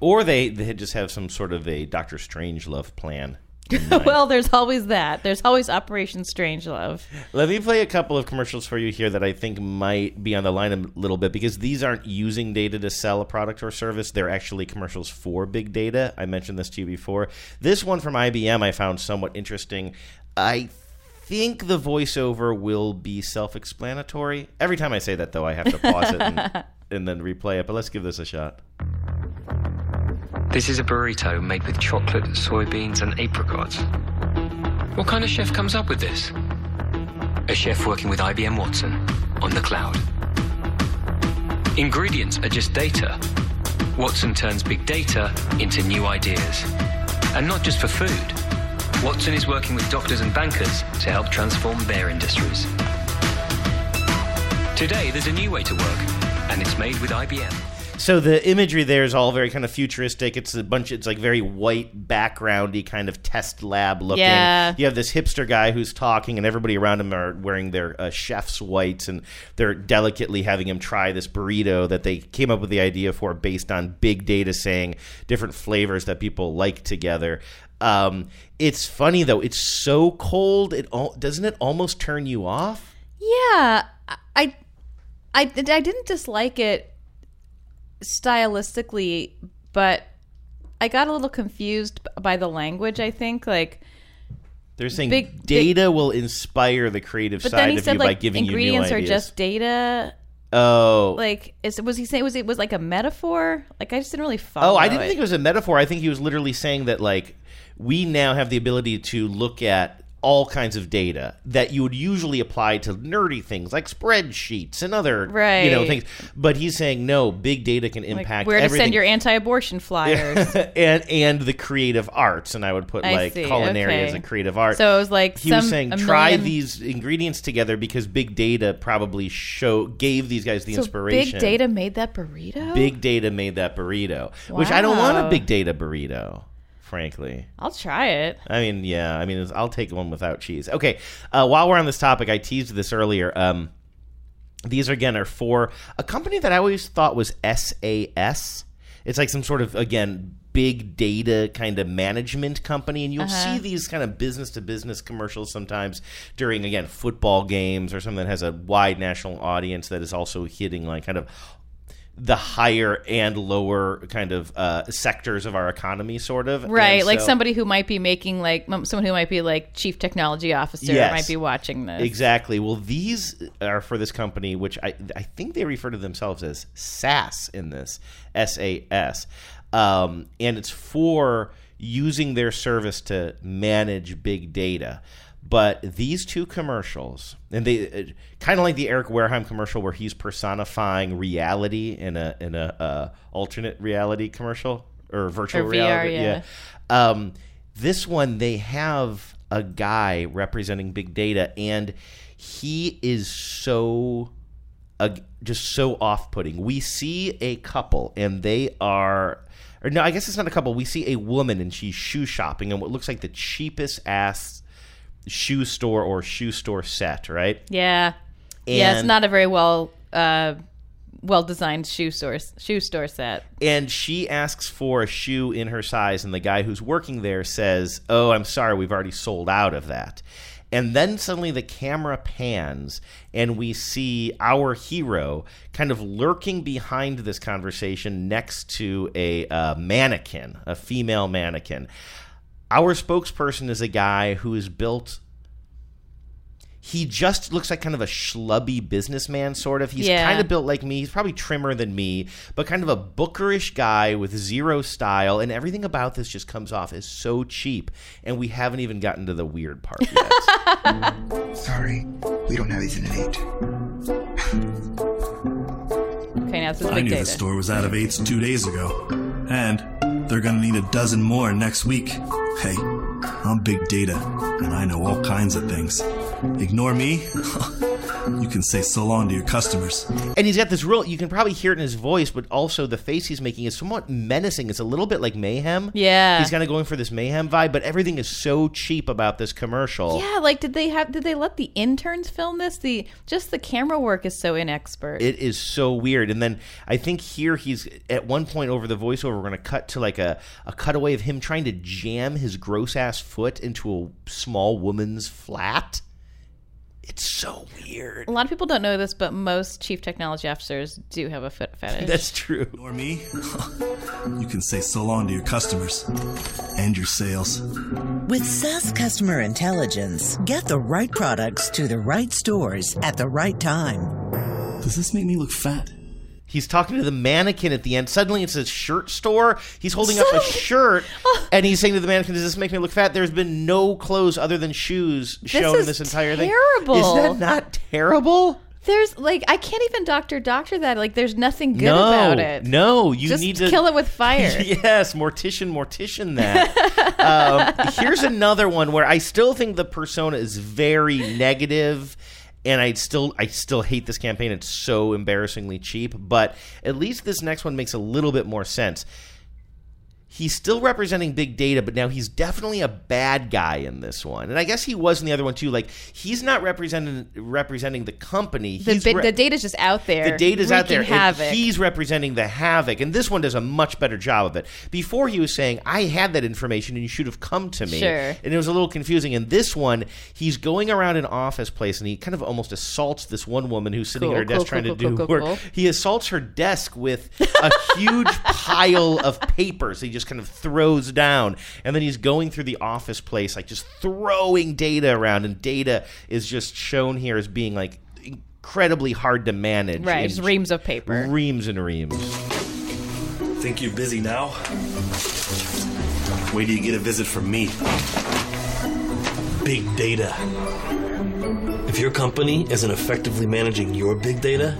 S5: Or they they just have some sort of a Doctor Strangelove plan.
S7: well, there's always that. There's always Operation Strangelove.
S5: Let me play a couple of commercials for you here that I think might be on the line a little bit because these aren't using data to sell a product or service. They're actually commercials for big data. I mentioned this to you before. This one from IBM I found somewhat interesting. I think the voiceover will be self explanatory. Every time I say that, though, I have to pause it and, and then replay it. But let's give this a shot.
S9: This is a burrito made with chocolate, soybeans, and apricots. What kind of chef comes up with this? A chef working with IBM Watson on the cloud. Ingredients are just data. Watson turns big data into new ideas. And not just for food. Watson is working with doctors and bankers to help transform their industries. Today, there's a new way to work, and it's made with IBM.
S5: So the imagery there is all very kind of futuristic. It's a bunch. It's like very white backgroundy kind of test lab looking.
S7: Yeah.
S5: You have this hipster guy who's talking, and everybody around him are wearing their uh, chef's whites, and they're delicately having him try this burrito that they came up with the idea for based on big data saying different flavors that people like together. Um, it's funny though. It's so cold. It al- doesn't it almost turn you off.
S7: Yeah, I, I, I didn't dislike it stylistically, but I got a little confused by the language. I think like,
S5: They're saying
S7: Big-
S5: data will inspire the creative side of
S7: said
S5: you by
S7: like
S5: giving you new
S7: ingredients are just data.
S5: oh,
S7: Like, is was he saying was it was like a metaphor? Like I just didn't really follow.
S5: Oh, I didn't
S7: it.
S5: think it was a metaphor. I think he was literally saying that like we now have the ability to look at all kinds of data that you would usually apply to nerdy things like spreadsheets and other right. you know things. But he's saying no, big data can
S7: Like,
S5: impact
S7: where to
S5: everything.
S7: send your anti-abortion flyers.
S5: and and the creative arts, and I would put
S7: I
S5: like
S7: see,
S5: culinary
S7: okay.
S5: as a creative art.
S7: So it was like
S5: he was saying try
S7: million-
S5: these ingredients together because big data probably show gave these guys the
S7: so
S5: inspiration.
S7: big data made that burrito.
S5: Big data made that burrito, which I don't want a big data burrito, frankly.
S7: I'll try it.
S5: I mean, yeah, I mean, I'll take one without cheese. Okay, uh, while we're on this topic, I teased this earlier. Um, these again are for a company that I always thought was SAS. It's like some sort of again big data kind of management company and you'll
S7: Uh-huh.
S5: see these kind of business to business commercials sometimes during again football games or something that has a wide national audience that is also hitting like kind of the higher and lower kind of uh, sectors of our economy sort of
S7: Right,
S5: And
S7: like somebody who might be making like someone who might be like chief technology officer
S5: Yes.
S7: might be watching this.
S5: Exactly. Well, these are for this company, which I I think they refer to themselves as SAS in this S A S, um, and it's for using their service to manage big data. But these two commercials, and they kind of like the Eric Wareheim commercial where he's personifying reality in a in a uh, alternate reality commercial or virtual
S7: Or VR,
S5: reality.
S7: yeah.
S5: Um, this one, they have a guy representing big data, and he is so uh, just so off-putting. We see a couple, and they are. Or no, I guess it's not a couple. We see a woman, and she's shoe shopping in what looks like the cheapest ass shoe store or shoe store set, right?
S7: Yeah, yeah, it's not a very well uh, well designed shoe store shoe store set.
S5: and she asks for a shoe in her size and the guy who's working there says oh i'm sorry we've already sold out of that and then suddenly the camera pans and we see our hero kind of lurking behind this conversation next to a uh, mannequin a female mannequin our spokesperson is a guy who is built he just looks like kind of a schlubby businessman, sort of. He's
S7: Yeah.
S5: kind of built like me. He's probably trimmer than me, but kind of a bookerish guy with zero style. And everything about this just comes off as so cheap. And we haven't even gotten to the weird part yet.
S12: Sorry, we don't have these in an eight.
S7: Okay, now this is
S17: I
S7: big
S17: knew
S7: data.
S17: the store was out of eights two days ago. And they're gonna need a dozen more next week. Hey, I'm big data, and I know all kinds of things. Ignore me? you can say so long to your customers.
S5: and he's got this real, you can probably hear it in his voice, but also the face he's making is somewhat menacing. It's a little bit like Mayhem.
S7: Yeah.
S5: He's kind of going for this Mayhem vibe, but everything is so cheap about this commercial.
S7: Yeah, like did they have did they let the interns film this? The just the camera work is so inexpert.
S5: It is so weird. And then I think here he's at one point over the voiceover, we're going to cut to like a, a cutaway of him trying to jam his gross ass foot into a small woman's flat. It's so weird.
S7: a lot of people don't know this, but most chief technology officers do have a foot fetish.
S5: That's true.
S17: Ignore me? you can say so long to your customers and your sales.
S18: With SAS Customer Intelligence, get the right products to the right stores at the right time.
S17: Does this make me look fat?
S5: He's talking to the mannequin at the end. Suddenly it's a shirt store. He's holding up a shirt and he's saying to the mannequin, Does this make me look fat? There's been no clothes other than shoes shown in this entire thing.
S7: terrible.
S5: Is that not terrible?
S7: There's like I can't even doctor doctor that. Like there's nothing good
S5: no,
S7: about it.
S5: No, you
S7: Just
S5: need to
S7: kill it with fire.
S5: yes, mortician, mortician. That. um, here's another one where I still think the persona is very negative, and I still, I still hate this campaign. It's so embarrassingly cheap. But at least this next one makes a little bit more sense. He's still representing big data, but now he's definitely a bad guy in this one, and I guess he was in the other one too. Like he's not representing representing the company.
S7: The,
S5: He's
S7: bi-
S5: re-
S7: the data's just out there.
S5: the data's out there. he's representing the havoc, and this one does a much better job of it. Before he was saying, "I had that information, and you should have come to me,"
S7: Sure.
S5: and it was a little confusing. In this one, he's going around an office place, and he kind of almost assaults this one woman who's sitting
S7: Cool,
S5: at her desk
S7: cool,
S5: trying
S7: cool,
S5: to
S7: cool,
S5: do
S7: cool,
S5: work.
S7: cool.
S5: He assaults her desk with a huge pile of papers. He just kind of throws down, and then he's going through the office place, like just throwing data around, and data is just shown here as being like incredibly hard to manage.
S7: Right,
S5: in
S7: just reams of paper.
S5: Reams and reams.
S17: Think you're busy now? Wait till you get a visit from me. Big data. If your company isn't effectively managing your big data,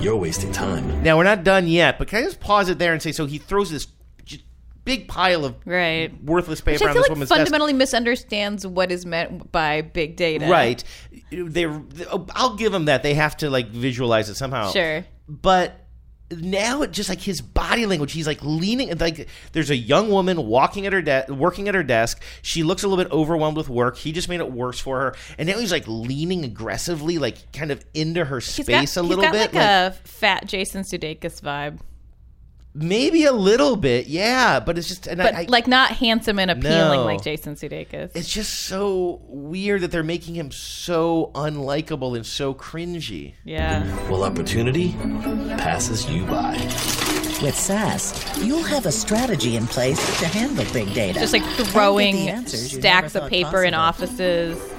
S17: you're wasting time.
S5: Now we're not done yet, but can I just pause it there and say so he throws this j- big pile of
S7: right
S5: worthless
S7: Which
S5: paper
S7: I
S5: on
S7: feel
S5: this
S7: like
S5: woman's desk.
S7: fundamentally misunderstands what is meant by big data.
S5: Right. They I'll give him that. They have to like visualize it somehow.
S7: Sure.
S5: But now it just like his body language he's like leaning like there's a young woman walking at her desk working at her desk she looks a little bit overwhelmed with work he just made it worse for her and now he's like leaning aggressively like kind of into her space
S7: got,
S5: a little bit
S7: like, a fat Jason Sudeikis vibe.
S5: Maybe a little bit, yeah, but it's just and
S7: but
S5: I, I,
S7: like not handsome and appealing
S5: No.
S7: like Jason Sudeikis.
S5: it's just so weird that they're making him so unlikable and so cringy.
S7: yeah.
S20: Well, opportunity passes you by.
S18: With SAS, you'll have a strategy in place to handle big data.
S7: Just like
S18: And get
S7: throwing
S18: answers you
S7: stacks of
S18: thought
S7: paper in
S18: possible.
S7: offices.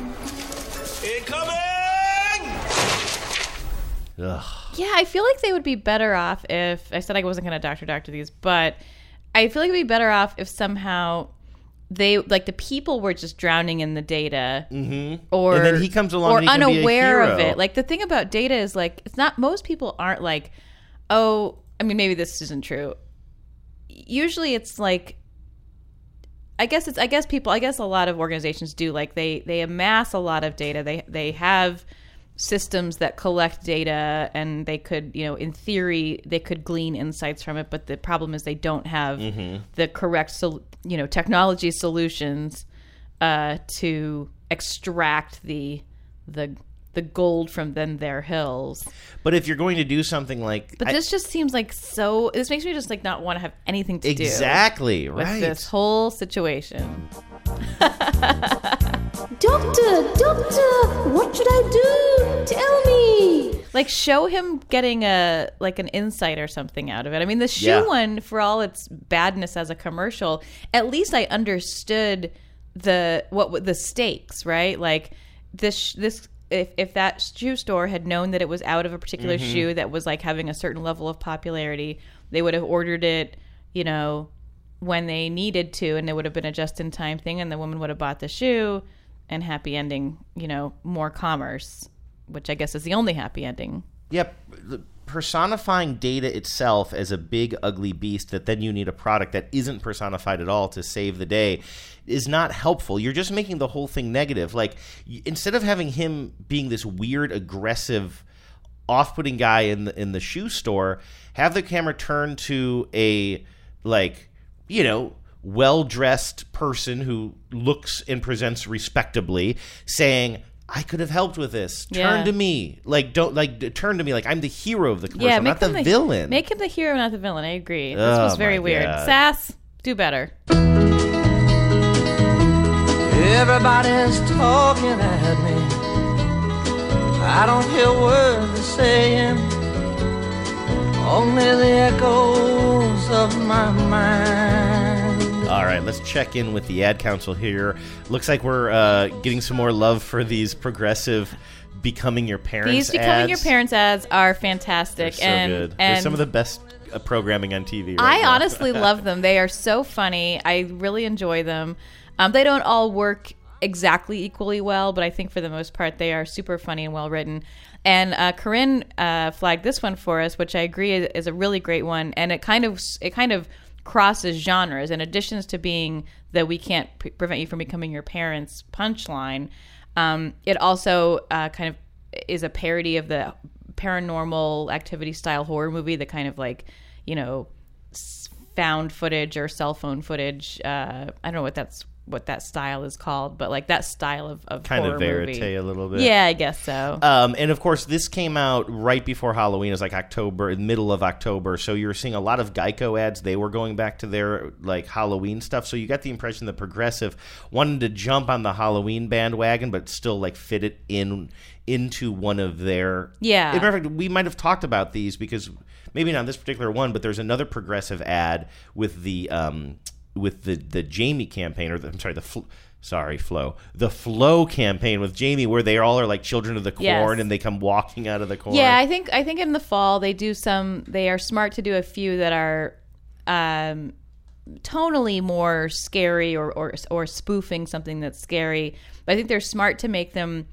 S5: Ugh.
S7: Yeah, I feel like they would be better off if I said I wasn't going to doctor doctor these, but I feel like it'd be better off if somehow they like the people were just drowning in the data,
S5: Mm-hmm.
S7: or
S5: and then he comes along
S7: or
S5: and he can a
S7: unaware of it. Like the thing about data is like it's not most people aren't like, oh, I mean maybe this isn't true. Usually it's like I guess it's I guess people I guess a lot of organizations do like they they amass a lot of data. They they have systems that collect data and they could, you know, in theory they could glean insights from it, but the problem is they don't have
S5: Mhm.
S7: the correct sol- you know, technology solutions uh to extract the the the gold from then their hills.
S5: But if you're going to do something like
S7: But
S5: I-
S7: this just seems like so. This makes me just like not want to have anything to do
S5: Exactly,
S7: with
S5: right.
S7: this whole situation.
S21: Doctor, doctor, what should I do? Tell me.
S7: Like show him getting a like an insight or something out of it. I mean, the shoe
S21: Yeah.
S7: one, for all its badness as a commercial, at least I understood the what the stakes, right? Like this this. If, if that shoe store had known that it was out of a particular
S21: Mhm.
S7: shoe that was like having a certain level of popularity, they would have ordered it, you know, when they needed to, and it would have been a just in time thing, and the woman would have bought the shoe, and happy ending, you know, more commerce, which I guess is the only happy ending.
S5: Yep. Personifying data itself as a big, ugly beast that then you need a product that isn't personified at all to save the day is not helpful. You're just making the whole thing negative. Like, instead of having him being this weird, aggressive, off-putting guy in the in the shoe store, have the camera turn to a like, you know, well-dressed person who looks and presents respectably, saying, "I could have helped with this. Turn
S7: Yeah.
S5: to me. Like, don't like turn to me. Like, I'm the hero of the commercial,
S7: yeah, make
S5: not the
S7: him
S5: villain."
S7: Make him the hero, not the villain. I agree. This
S5: Oh,
S7: was very weird.
S5: God.
S7: SAS, do better.
S21: Everybody's talking at me. I don't hear words they're saying, only the echoes of my mind.
S5: All right, let's check in with the ad council here. Looks like we're uh, getting some more love for these progressive becoming your parents.
S7: These becoming your
S5: ads.
S7: parents ads are
S5: They're
S7: fantastic,
S5: so
S7: and
S5: good. They're some of the best uh, programming on TV. Right
S7: I
S5: now.
S7: honestly love them. They are so funny. I really enjoy them. Um, they don't all work exactly equally well, but I think for the most part they are super funny and well written. And uh, Corinne uh, flagged this one for us, which I agree is, is a really great one, and it kind of it kind of crosses genres. In addition to being the "we can't pre- prevent you from becoming your parents" punchline, um, it also uh, kind of is a parody of the paranormal activity style horror movie, the kind of like you know found footage or cell phone footage. Uh, I don't know what that's what that style is called, but like that style of, of
S5: kind of verite
S7: movie.
S5: a little bit.
S7: Yeah, I guess so.
S5: Um, and of course, this came out right before Halloween. It was like October, middle of October. So you were seeing a lot of Geico ads. They were going back to their like Halloween stuff. So you got the impression that Progressive wanted to jump on the Halloween bandwagon, but still like fit it in into one of their.
S7: Yeah.
S5: As a matter of fact, we might have talked about these because maybe not this particular one, but there's another Progressive ad with the um, with the the Jamie campaign, or the, I'm sorry, the. Fl- Sorry, Flo. The Flo campaign with Jamie, where they all are like children of the corn,
S7: Yes.
S5: and they come walking out of the corn.
S7: Yeah, I think I think in the fall they do some. They are smart to do a few that are um, tonally more scary or, or or spoofing something that's scary. But I think they're smart to make them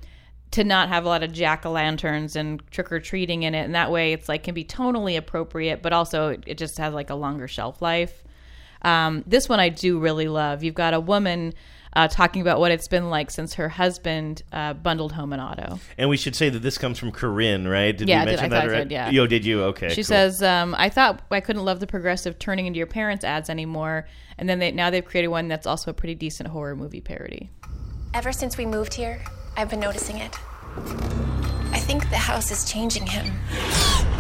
S7: to not have a lot of jack o' lanterns and trick or treating in it, and that way it's like can be tonally appropriate, but also it, it just has like a longer shelf life. Um, this one I do really love. You've got a woman. Uh, talking about what it's been like since her husband uh, bundled home an auto.
S5: And we should say that this comes from Corinne, right? Did
S7: Yeah,
S5: we
S7: I did-
S5: mention
S7: I
S5: that
S7: I
S5: already?
S7: did, yeah.
S5: Yo, did you? Okay.
S7: She
S5: cool.
S7: says, um, "I thought I couldn't love the progressive turning into your parents ads anymore, and then they, now they've created one that's also a pretty decent horror movie parody."
S22: Ever since we moved here, I've been noticing it. I think the house is changing him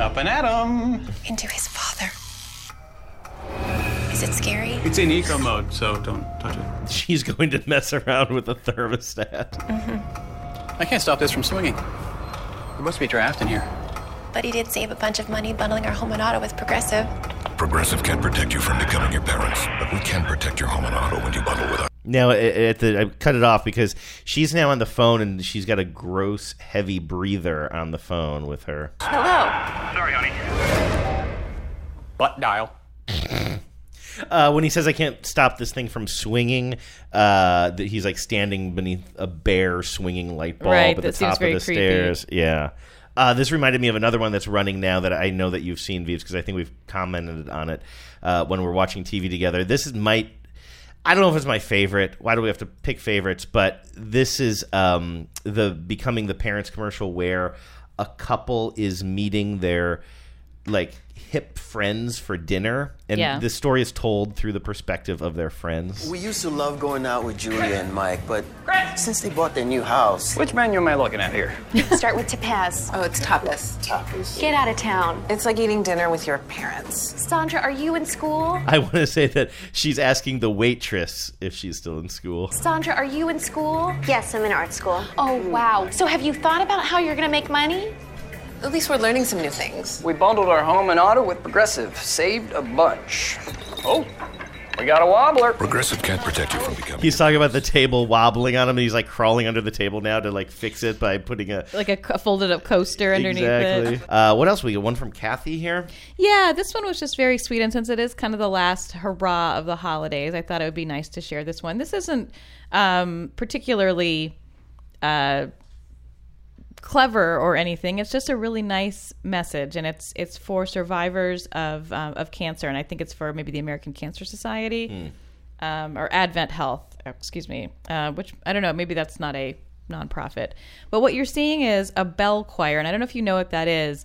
S3: Up and at 'em.
S22: into his father. Is it scary?
S23: It's in eco mode, so don't touch it.
S5: She's going to mess around with the thermostat.
S22: Mm-hmm.
S23: I can't stop this from swinging. There must be a draft in here.
S22: But he did save a bunch of money bundling our home and auto with Progressive.
S24: Progressive can't protect you from becoming your parents,
S5: Now, at- at the, I cut it off because she's now on the phone and she's got a gross, heavy breather on the phone with her.
S22: Hello.
S23: Sorry, honey. Butt dial.
S5: Uh, when he says I can't stop this thing from swinging, uh, that he's like standing beneath a bare swinging light bulb
S7: Right,
S5: at the top of the
S7: creepy.
S5: stairs. Yeah. Uh, this reminded me of another one that's running now that I know that you've seen, Vives, because I think we've commented on it uh, when we're watching TV together. This is might. I don't know if it's my favorite. Why do we have to pick favorites? But this is um, the becoming the parents commercial where a couple is meeting their like hip friends for dinner, and
S25: Yeah.
S5: the story is told through the perspective of their friends.
S25: We used to love going out with Julia and Mike, but since they bought their new house.
S23: Which menu am I looking at here?
S26: Start with tapas. Oh, it's tapas.
S25: Tapas.
S26: Get out of town.
S27: It's like eating dinner with your parents.
S22: Sandra, are you in school?
S5: I want to say that she's asking the waitress if she's still in school.
S22: Sandra, are you in school?
S21: Yes, I'm in art school.
S22: Oh, wow. So have you thought about how you're going to make money?
S27: At least we're learning some new things.
S23: We bundled our home and auto with Progressive. Saved a bunch. Oh, we got a wobbler.
S24: Progressive can't protect you from becoming.
S5: He's talking about the table wobbling on him, and he's like crawling under the table now to like fix it by putting a
S7: Like a co- folded up coaster underneath
S5: exactly.
S7: it.
S5: Uh, what else we get One from Kathy here.
S7: Yeah, this one was just very sweet. And since it is kind of the last hurrah of the holidays, I thought it would be nice to share this one. This isn't um, particularly uh, clever or anything. It's just a really nice message, and it's it's for survivors of um, of cancer, and I think it's for maybe the American Cancer Society um, or Advent Health, excuse me, uh, which I don't know, maybe that's not a nonprofit. But what you're seeing is a bell choir, and I don't know if you know what that is.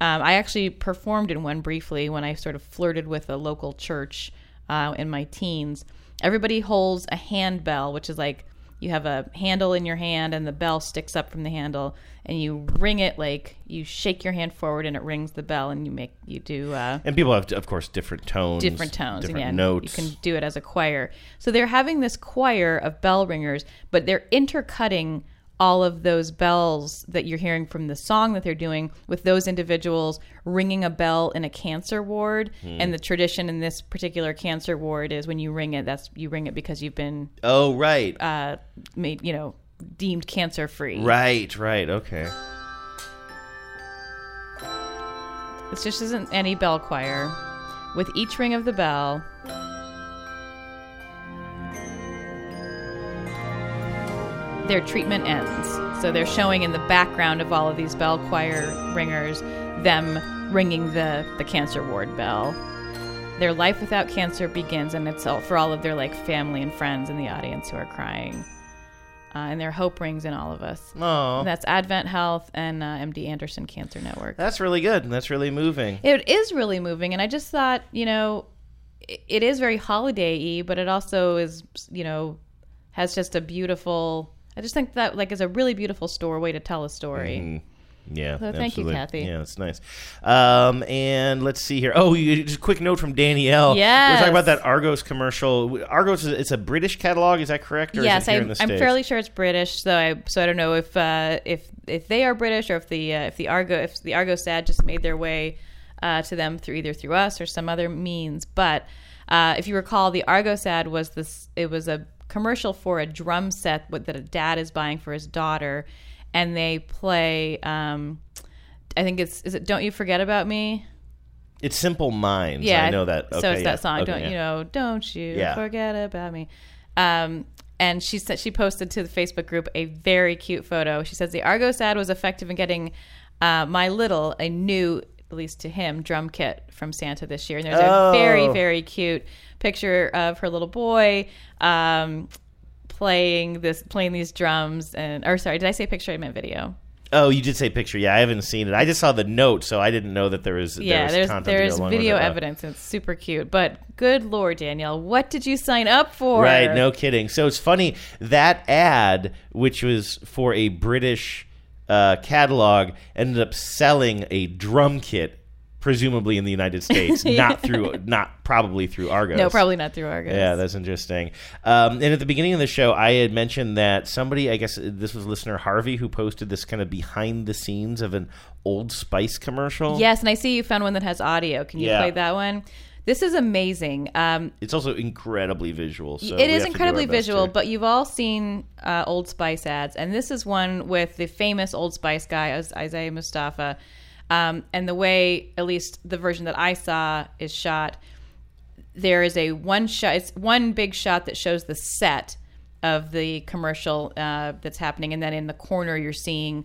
S7: Um, I actually performed in one briefly when I sort of flirted with a local church uh, in my teens. Everybody holds a handbell, which is like you have a handle in your hand and the bell sticks up from the handle and you ring it like you shake your hand forward and it rings the bell and you make you do uh,
S5: And people have, of course, different tones,
S7: different tones
S5: different
S7: again
S5: notes.
S7: you can do it as a choir so they're having this choir of bell ringers but they're intercutting all of those bells that you're hearing from the song that they're doing with those individuals ringing a bell in a cancer ward
S5: Hmm.
S7: and the tradition in this particular cancer ward is when you ring it that's you ring it because you've been
S5: oh right
S7: uh made you know deemed cancer free
S5: Right, right, okay.
S7: This just isn't any bell choir. With each ring of the bell, their treatment ends. So they're showing in the background of all of these bell choir ringers them ringing the, the cancer ward bell. Their life without cancer begins, and it's all for all of their like family and friends in the audience who are crying. Uh, and their hope rings in all of us.
S5: Aw.
S7: That's Advent Health and uh, MD Anderson Cancer Network.
S5: That's really good. That's really moving.
S7: It is really moving, and I just thought, you know, it, it is very holiday-y, but it also is, you know, has just a beautiful. I just think that like is a really beautiful story way to tell a story.
S5: Mhm. Yeah.
S7: So thank you,
S5: absolutely.
S7: Kathy.
S5: Yeah, it's nice. Um, and let's see here. Oh, you, just a quick note from Danielle. Yeah.
S7: We're
S5: talking about that Argos commercial. Argos, is it's a British catalog. Is that correct? Or
S7: yes,
S5: is it here
S7: I,
S5: in the
S7: I'm
S5: States?
S7: fairly sure it's British. So I so I don't know if uh, if if they are British or if the uh, if the Argo if the Argos ad just made their way uh, to them through either through us or some other means. But uh, if you recall, the Argos ad was this. It was a commercial for a drum set that a dad is buying for his daughter, and they play. Um, I think it's is it Don't You Forget About Me.
S5: It's Simple Minds.
S7: Yeah,
S5: I know that.
S7: so it's
S5: yeah.
S7: that song.
S5: Okay,
S7: don't
S5: yeah.
S7: you know? Don't you
S5: Yeah.
S7: forget about me? Um, and she said she posted to the Facebook group a very cute photo. She says the Argos ad was effective in getting uh, my little a new, at least to him, drum kit from Santa this year. And there's
S5: Oh.
S7: a very very cute picture of her little boy. Um, playing this playing these drums and or sorry did i say picture i meant video
S5: Oh, you did say picture. Yeah, I haven't seen it. I just saw the note, so I didn't know that there was.
S7: yeah,
S5: there was
S7: there's there's
S5: go along with
S7: video. Evidence and it's super cute. But good lord, Danielle, what did you sign up for?
S5: Right, no kidding. So it's funny that ad, which was for a British uh, catalog, ended up selling a drum kit presumably in the United States, not through, not probably through Argos.
S7: No, probably not through Argos.
S5: Yeah, that's interesting. Um, and at the beginning of the show, I had mentioned that somebody, I guess this was listener Harvey, who posted this kind of behind the scenes of an Old Spice commercial.
S7: Yes, and I see you found one that has audio. Can you
S5: Yeah.
S7: play that one? This is amazing. Um,
S5: It's also incredibly visual. So
S7: it is
S5: have to do
S7: incredibly visual, but you've all seen uh, Old Spice ads, and this is one with the famous Old Spice guy, Isaiah Mustafa. Um, and the way, at least the version that I saw, is shot, there is a one shot. It's one big shot that shows the set of the commercial uh, that's happening, and then in the corner you're seeing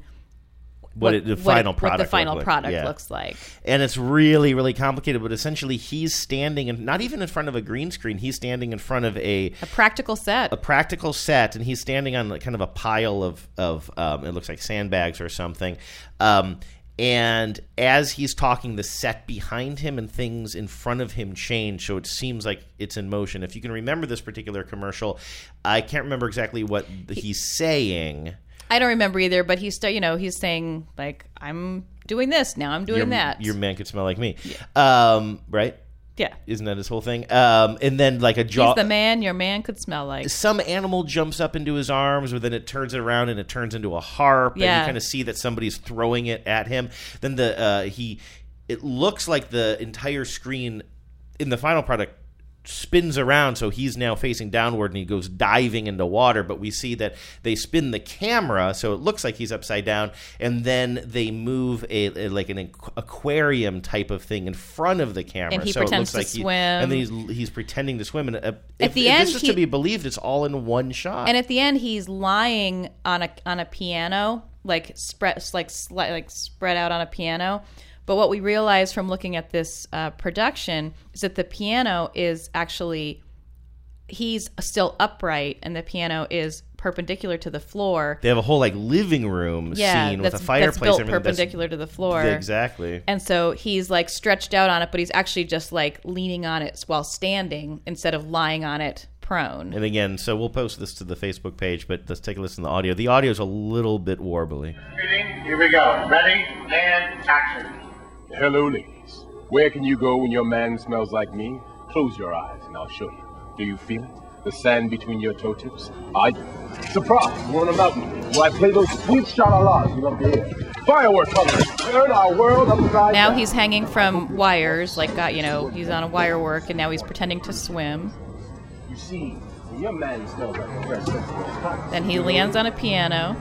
S5: what, it, the final
S7: what
S5: product
S7: the final
S5: look like.
S7: product
S5: Yeah.
S7: looks like.
S5: and it's really really complicated but essentially he's standing and not even in front of a green screen he's standing in front of a
S7: A practical set.
S5: a practical set and he's standing on kind of a pile of of um, it looks like sandbags or something um, and as he's talking the set behind him and things in front of him change. So it seems like it's in motion. If you can remember this particular commercial i can't remember exactly what he's saying.
S7: I don't remember either, but he's still, you know, he's saying like, "I'm doing this. Now. I'm doing
S5: your,
S7: that."
S5: your man could smell like me. Um, right
S7: yeah,
S5: isn't that his whole thing um, and then like a jaw
S7: he's the man your man could smell like.
S5: some animal jumps up into his arms, but then it turns it around and it turns into a harp. And you kind of see that somebody's throwing it at him. Then the uh, he, it looks like the entire screen in the final product spins around so he's now facing downward and he goes diving into water but we see that they spin the camera so it looks like he's upside down and then they move a, a- like an aquarium type of thing in front of the camera
S7: And he
S5: so it
S7: pretends
S5: looks
S7: to
S5: like he-
S7: swim.
S5: and then he's he's pretending to swim and uh, if,
S7: the
S5: if
S7: end,
S5: this is
S7: he-
S5: to be believed it's all in one shot
S7: And at the end, he's lying on a on a piano, like spread like like spread out on a piano. But what we realize from looking at this uh, production is that the piano is actually he's still upright, and the piano is perpendicular to the floor.
S5: They have a whole like living room
S7: Yeah,
S5: scene with
S7: that's-
S5: a fireplace
S7: that's built
S5: and everything. That's-
S7: perpendicular to the floor.
S5: Exactly.
S7: And so he's like stretched out on it, but he's actually just like leaning on it while standing instead of lying on it prone.
S5: And again, so we'll post this to the Facebook page, but let's take a listen to the audio. The audio is a little bit warbly.
S28: Here we go. Ready and action.
S29: Hello, ladies. Where can you go when your man smells like me? Close your eyes and I'll show you. Do you feel it? The sand between your toe tips? I do. Surprise! We're on a mountain where I play those sweet shalalas you love to hear. Colors turn our world upside
S7: Now
S29: down.
S7: he's hanging from wires, like got you know, he's on a wire work, and now he's pretending to swim.
S29: You see, when your man smells like a fresh
S7: Then he lands on a piano,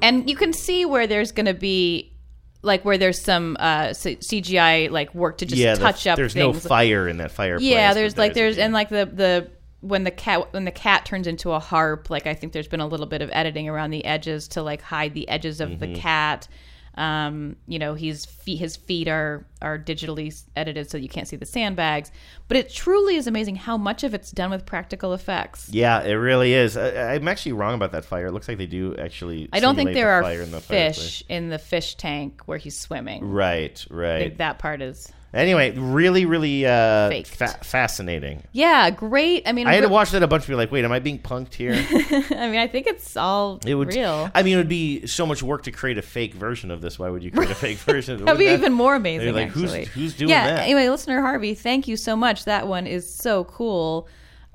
S7: and you can see where there's going to be, like where there's some uh, CGI like work to just
S5: yeah, the-
S7: touch up.
S5: There's
S7: things.
S5: no fire in that fireplace.
S7: Yeah, there's
S5: there
S7: like there's and like the the when the cat when the cat turns into a harp, like I think there's been a little bit of editing around the edges to like hide the edges of the
S5: Mhm.
S7: cat. Um, you know, he's feet, his feet are are digitally edited so you can't see the sandbags. But it truly is amazing how much of it's done with practical effects.
S5: Yeah, it really is. I, I'm actually wrong about that fire. It looks like they do actually.
S7: I don't think there
S5: the
S7: are
S5: fire in the
S7: fish
S5: fireplace.
S7: in the fish tank where he's swimming.
S5: Right,
S7: I
S5: right.
S7: think that part is
S5: Anyway, really, really uh, fa- fascinating.
S7: yeah, great. I mean,
S5: I had to watch that a bunch and be like, wait, am I being punked here?
S7: I mean, I think it's all
S5: It would.
S7: real.
S5: I mean, it would be so much work to create a fake version of this. Why would you create a fake version? Of it?
S7: That'd be
S5: that-
S7: even more amazing.
S5: Like,
S7: actually.
S5: who's who's doing
S7: yeah,
S5: that?
S7: Anyway, listener Harvey, thank you so much. That one is so cool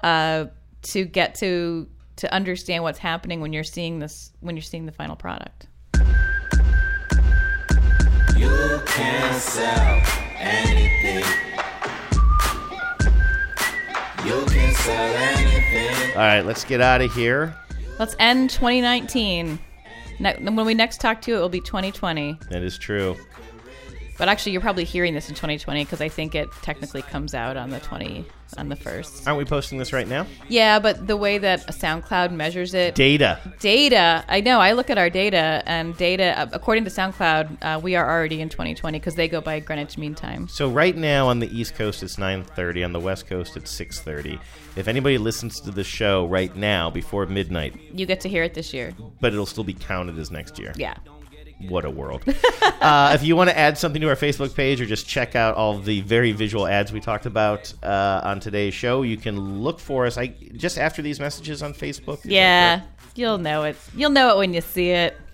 S7: uh, to get to to understand what's happening when you're seeing this when you're seeing the final product.
S30: You can sell anything. You can sell anything.
S5: All right, let's get out of here.
S7: Let's end 2019. Ne- when we next talk to you, it will be 2020.
S5: That is true.
S7: But actually, you're probably hearing this in 2020 because I think it technically comes out on the 20 on the first.
S5: Aren't we posting this right now?
S7: Yeah, but the way that SoundCloud measures it,
S5: Data.
S7: data. I know. I look at our data, and data, uh, according to SoundCloud, uh, we are already in 2020 because they go by Greenwich Mean Time.
S5: So right now on the East Coast it's 9:30, on the West Coast it's 6:30. If anybody listens to the show right now before midnight,
S7: You get to hear it this year.
S5: but it'll still be counted as next year.
S7: Yeah.
S5: What a world. uh, if you want to add something to our Facebook page or just check out all the very visual ads we talked about uh, on today's show, you can look for us I just after these messages on Facebook.
S7: Yeah, you'll know it. You'll know it when you see it.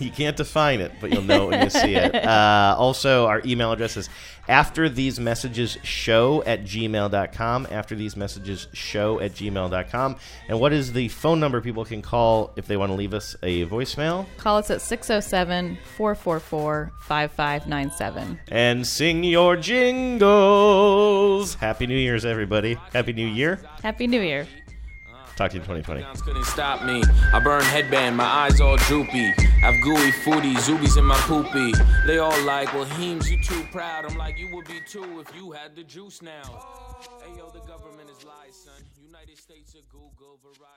S5: You can't define it, but you'll know when you see it. Uh, also, our email address is after these messages show at gmail.com. After these messages show at gmail.com. And what is the phone number people can call if they want to leave us a voicemail?
S7: Call us at 607 444 5597.
S5: And sing your jingles. Happy New Year's, everybody. Happy New Year.
S7: Happy New Year.
S5: Talk to you in 2020.
S31: couldn't stop me. I burn headband, my eyes all droopy. I have gooey foodie, zoobies in my poopy. They all like, well, Heems, you too proud. I'm like, you would be too if you had the juice now. Hey, yo, the government is lies, son. United States of Google, Verizon.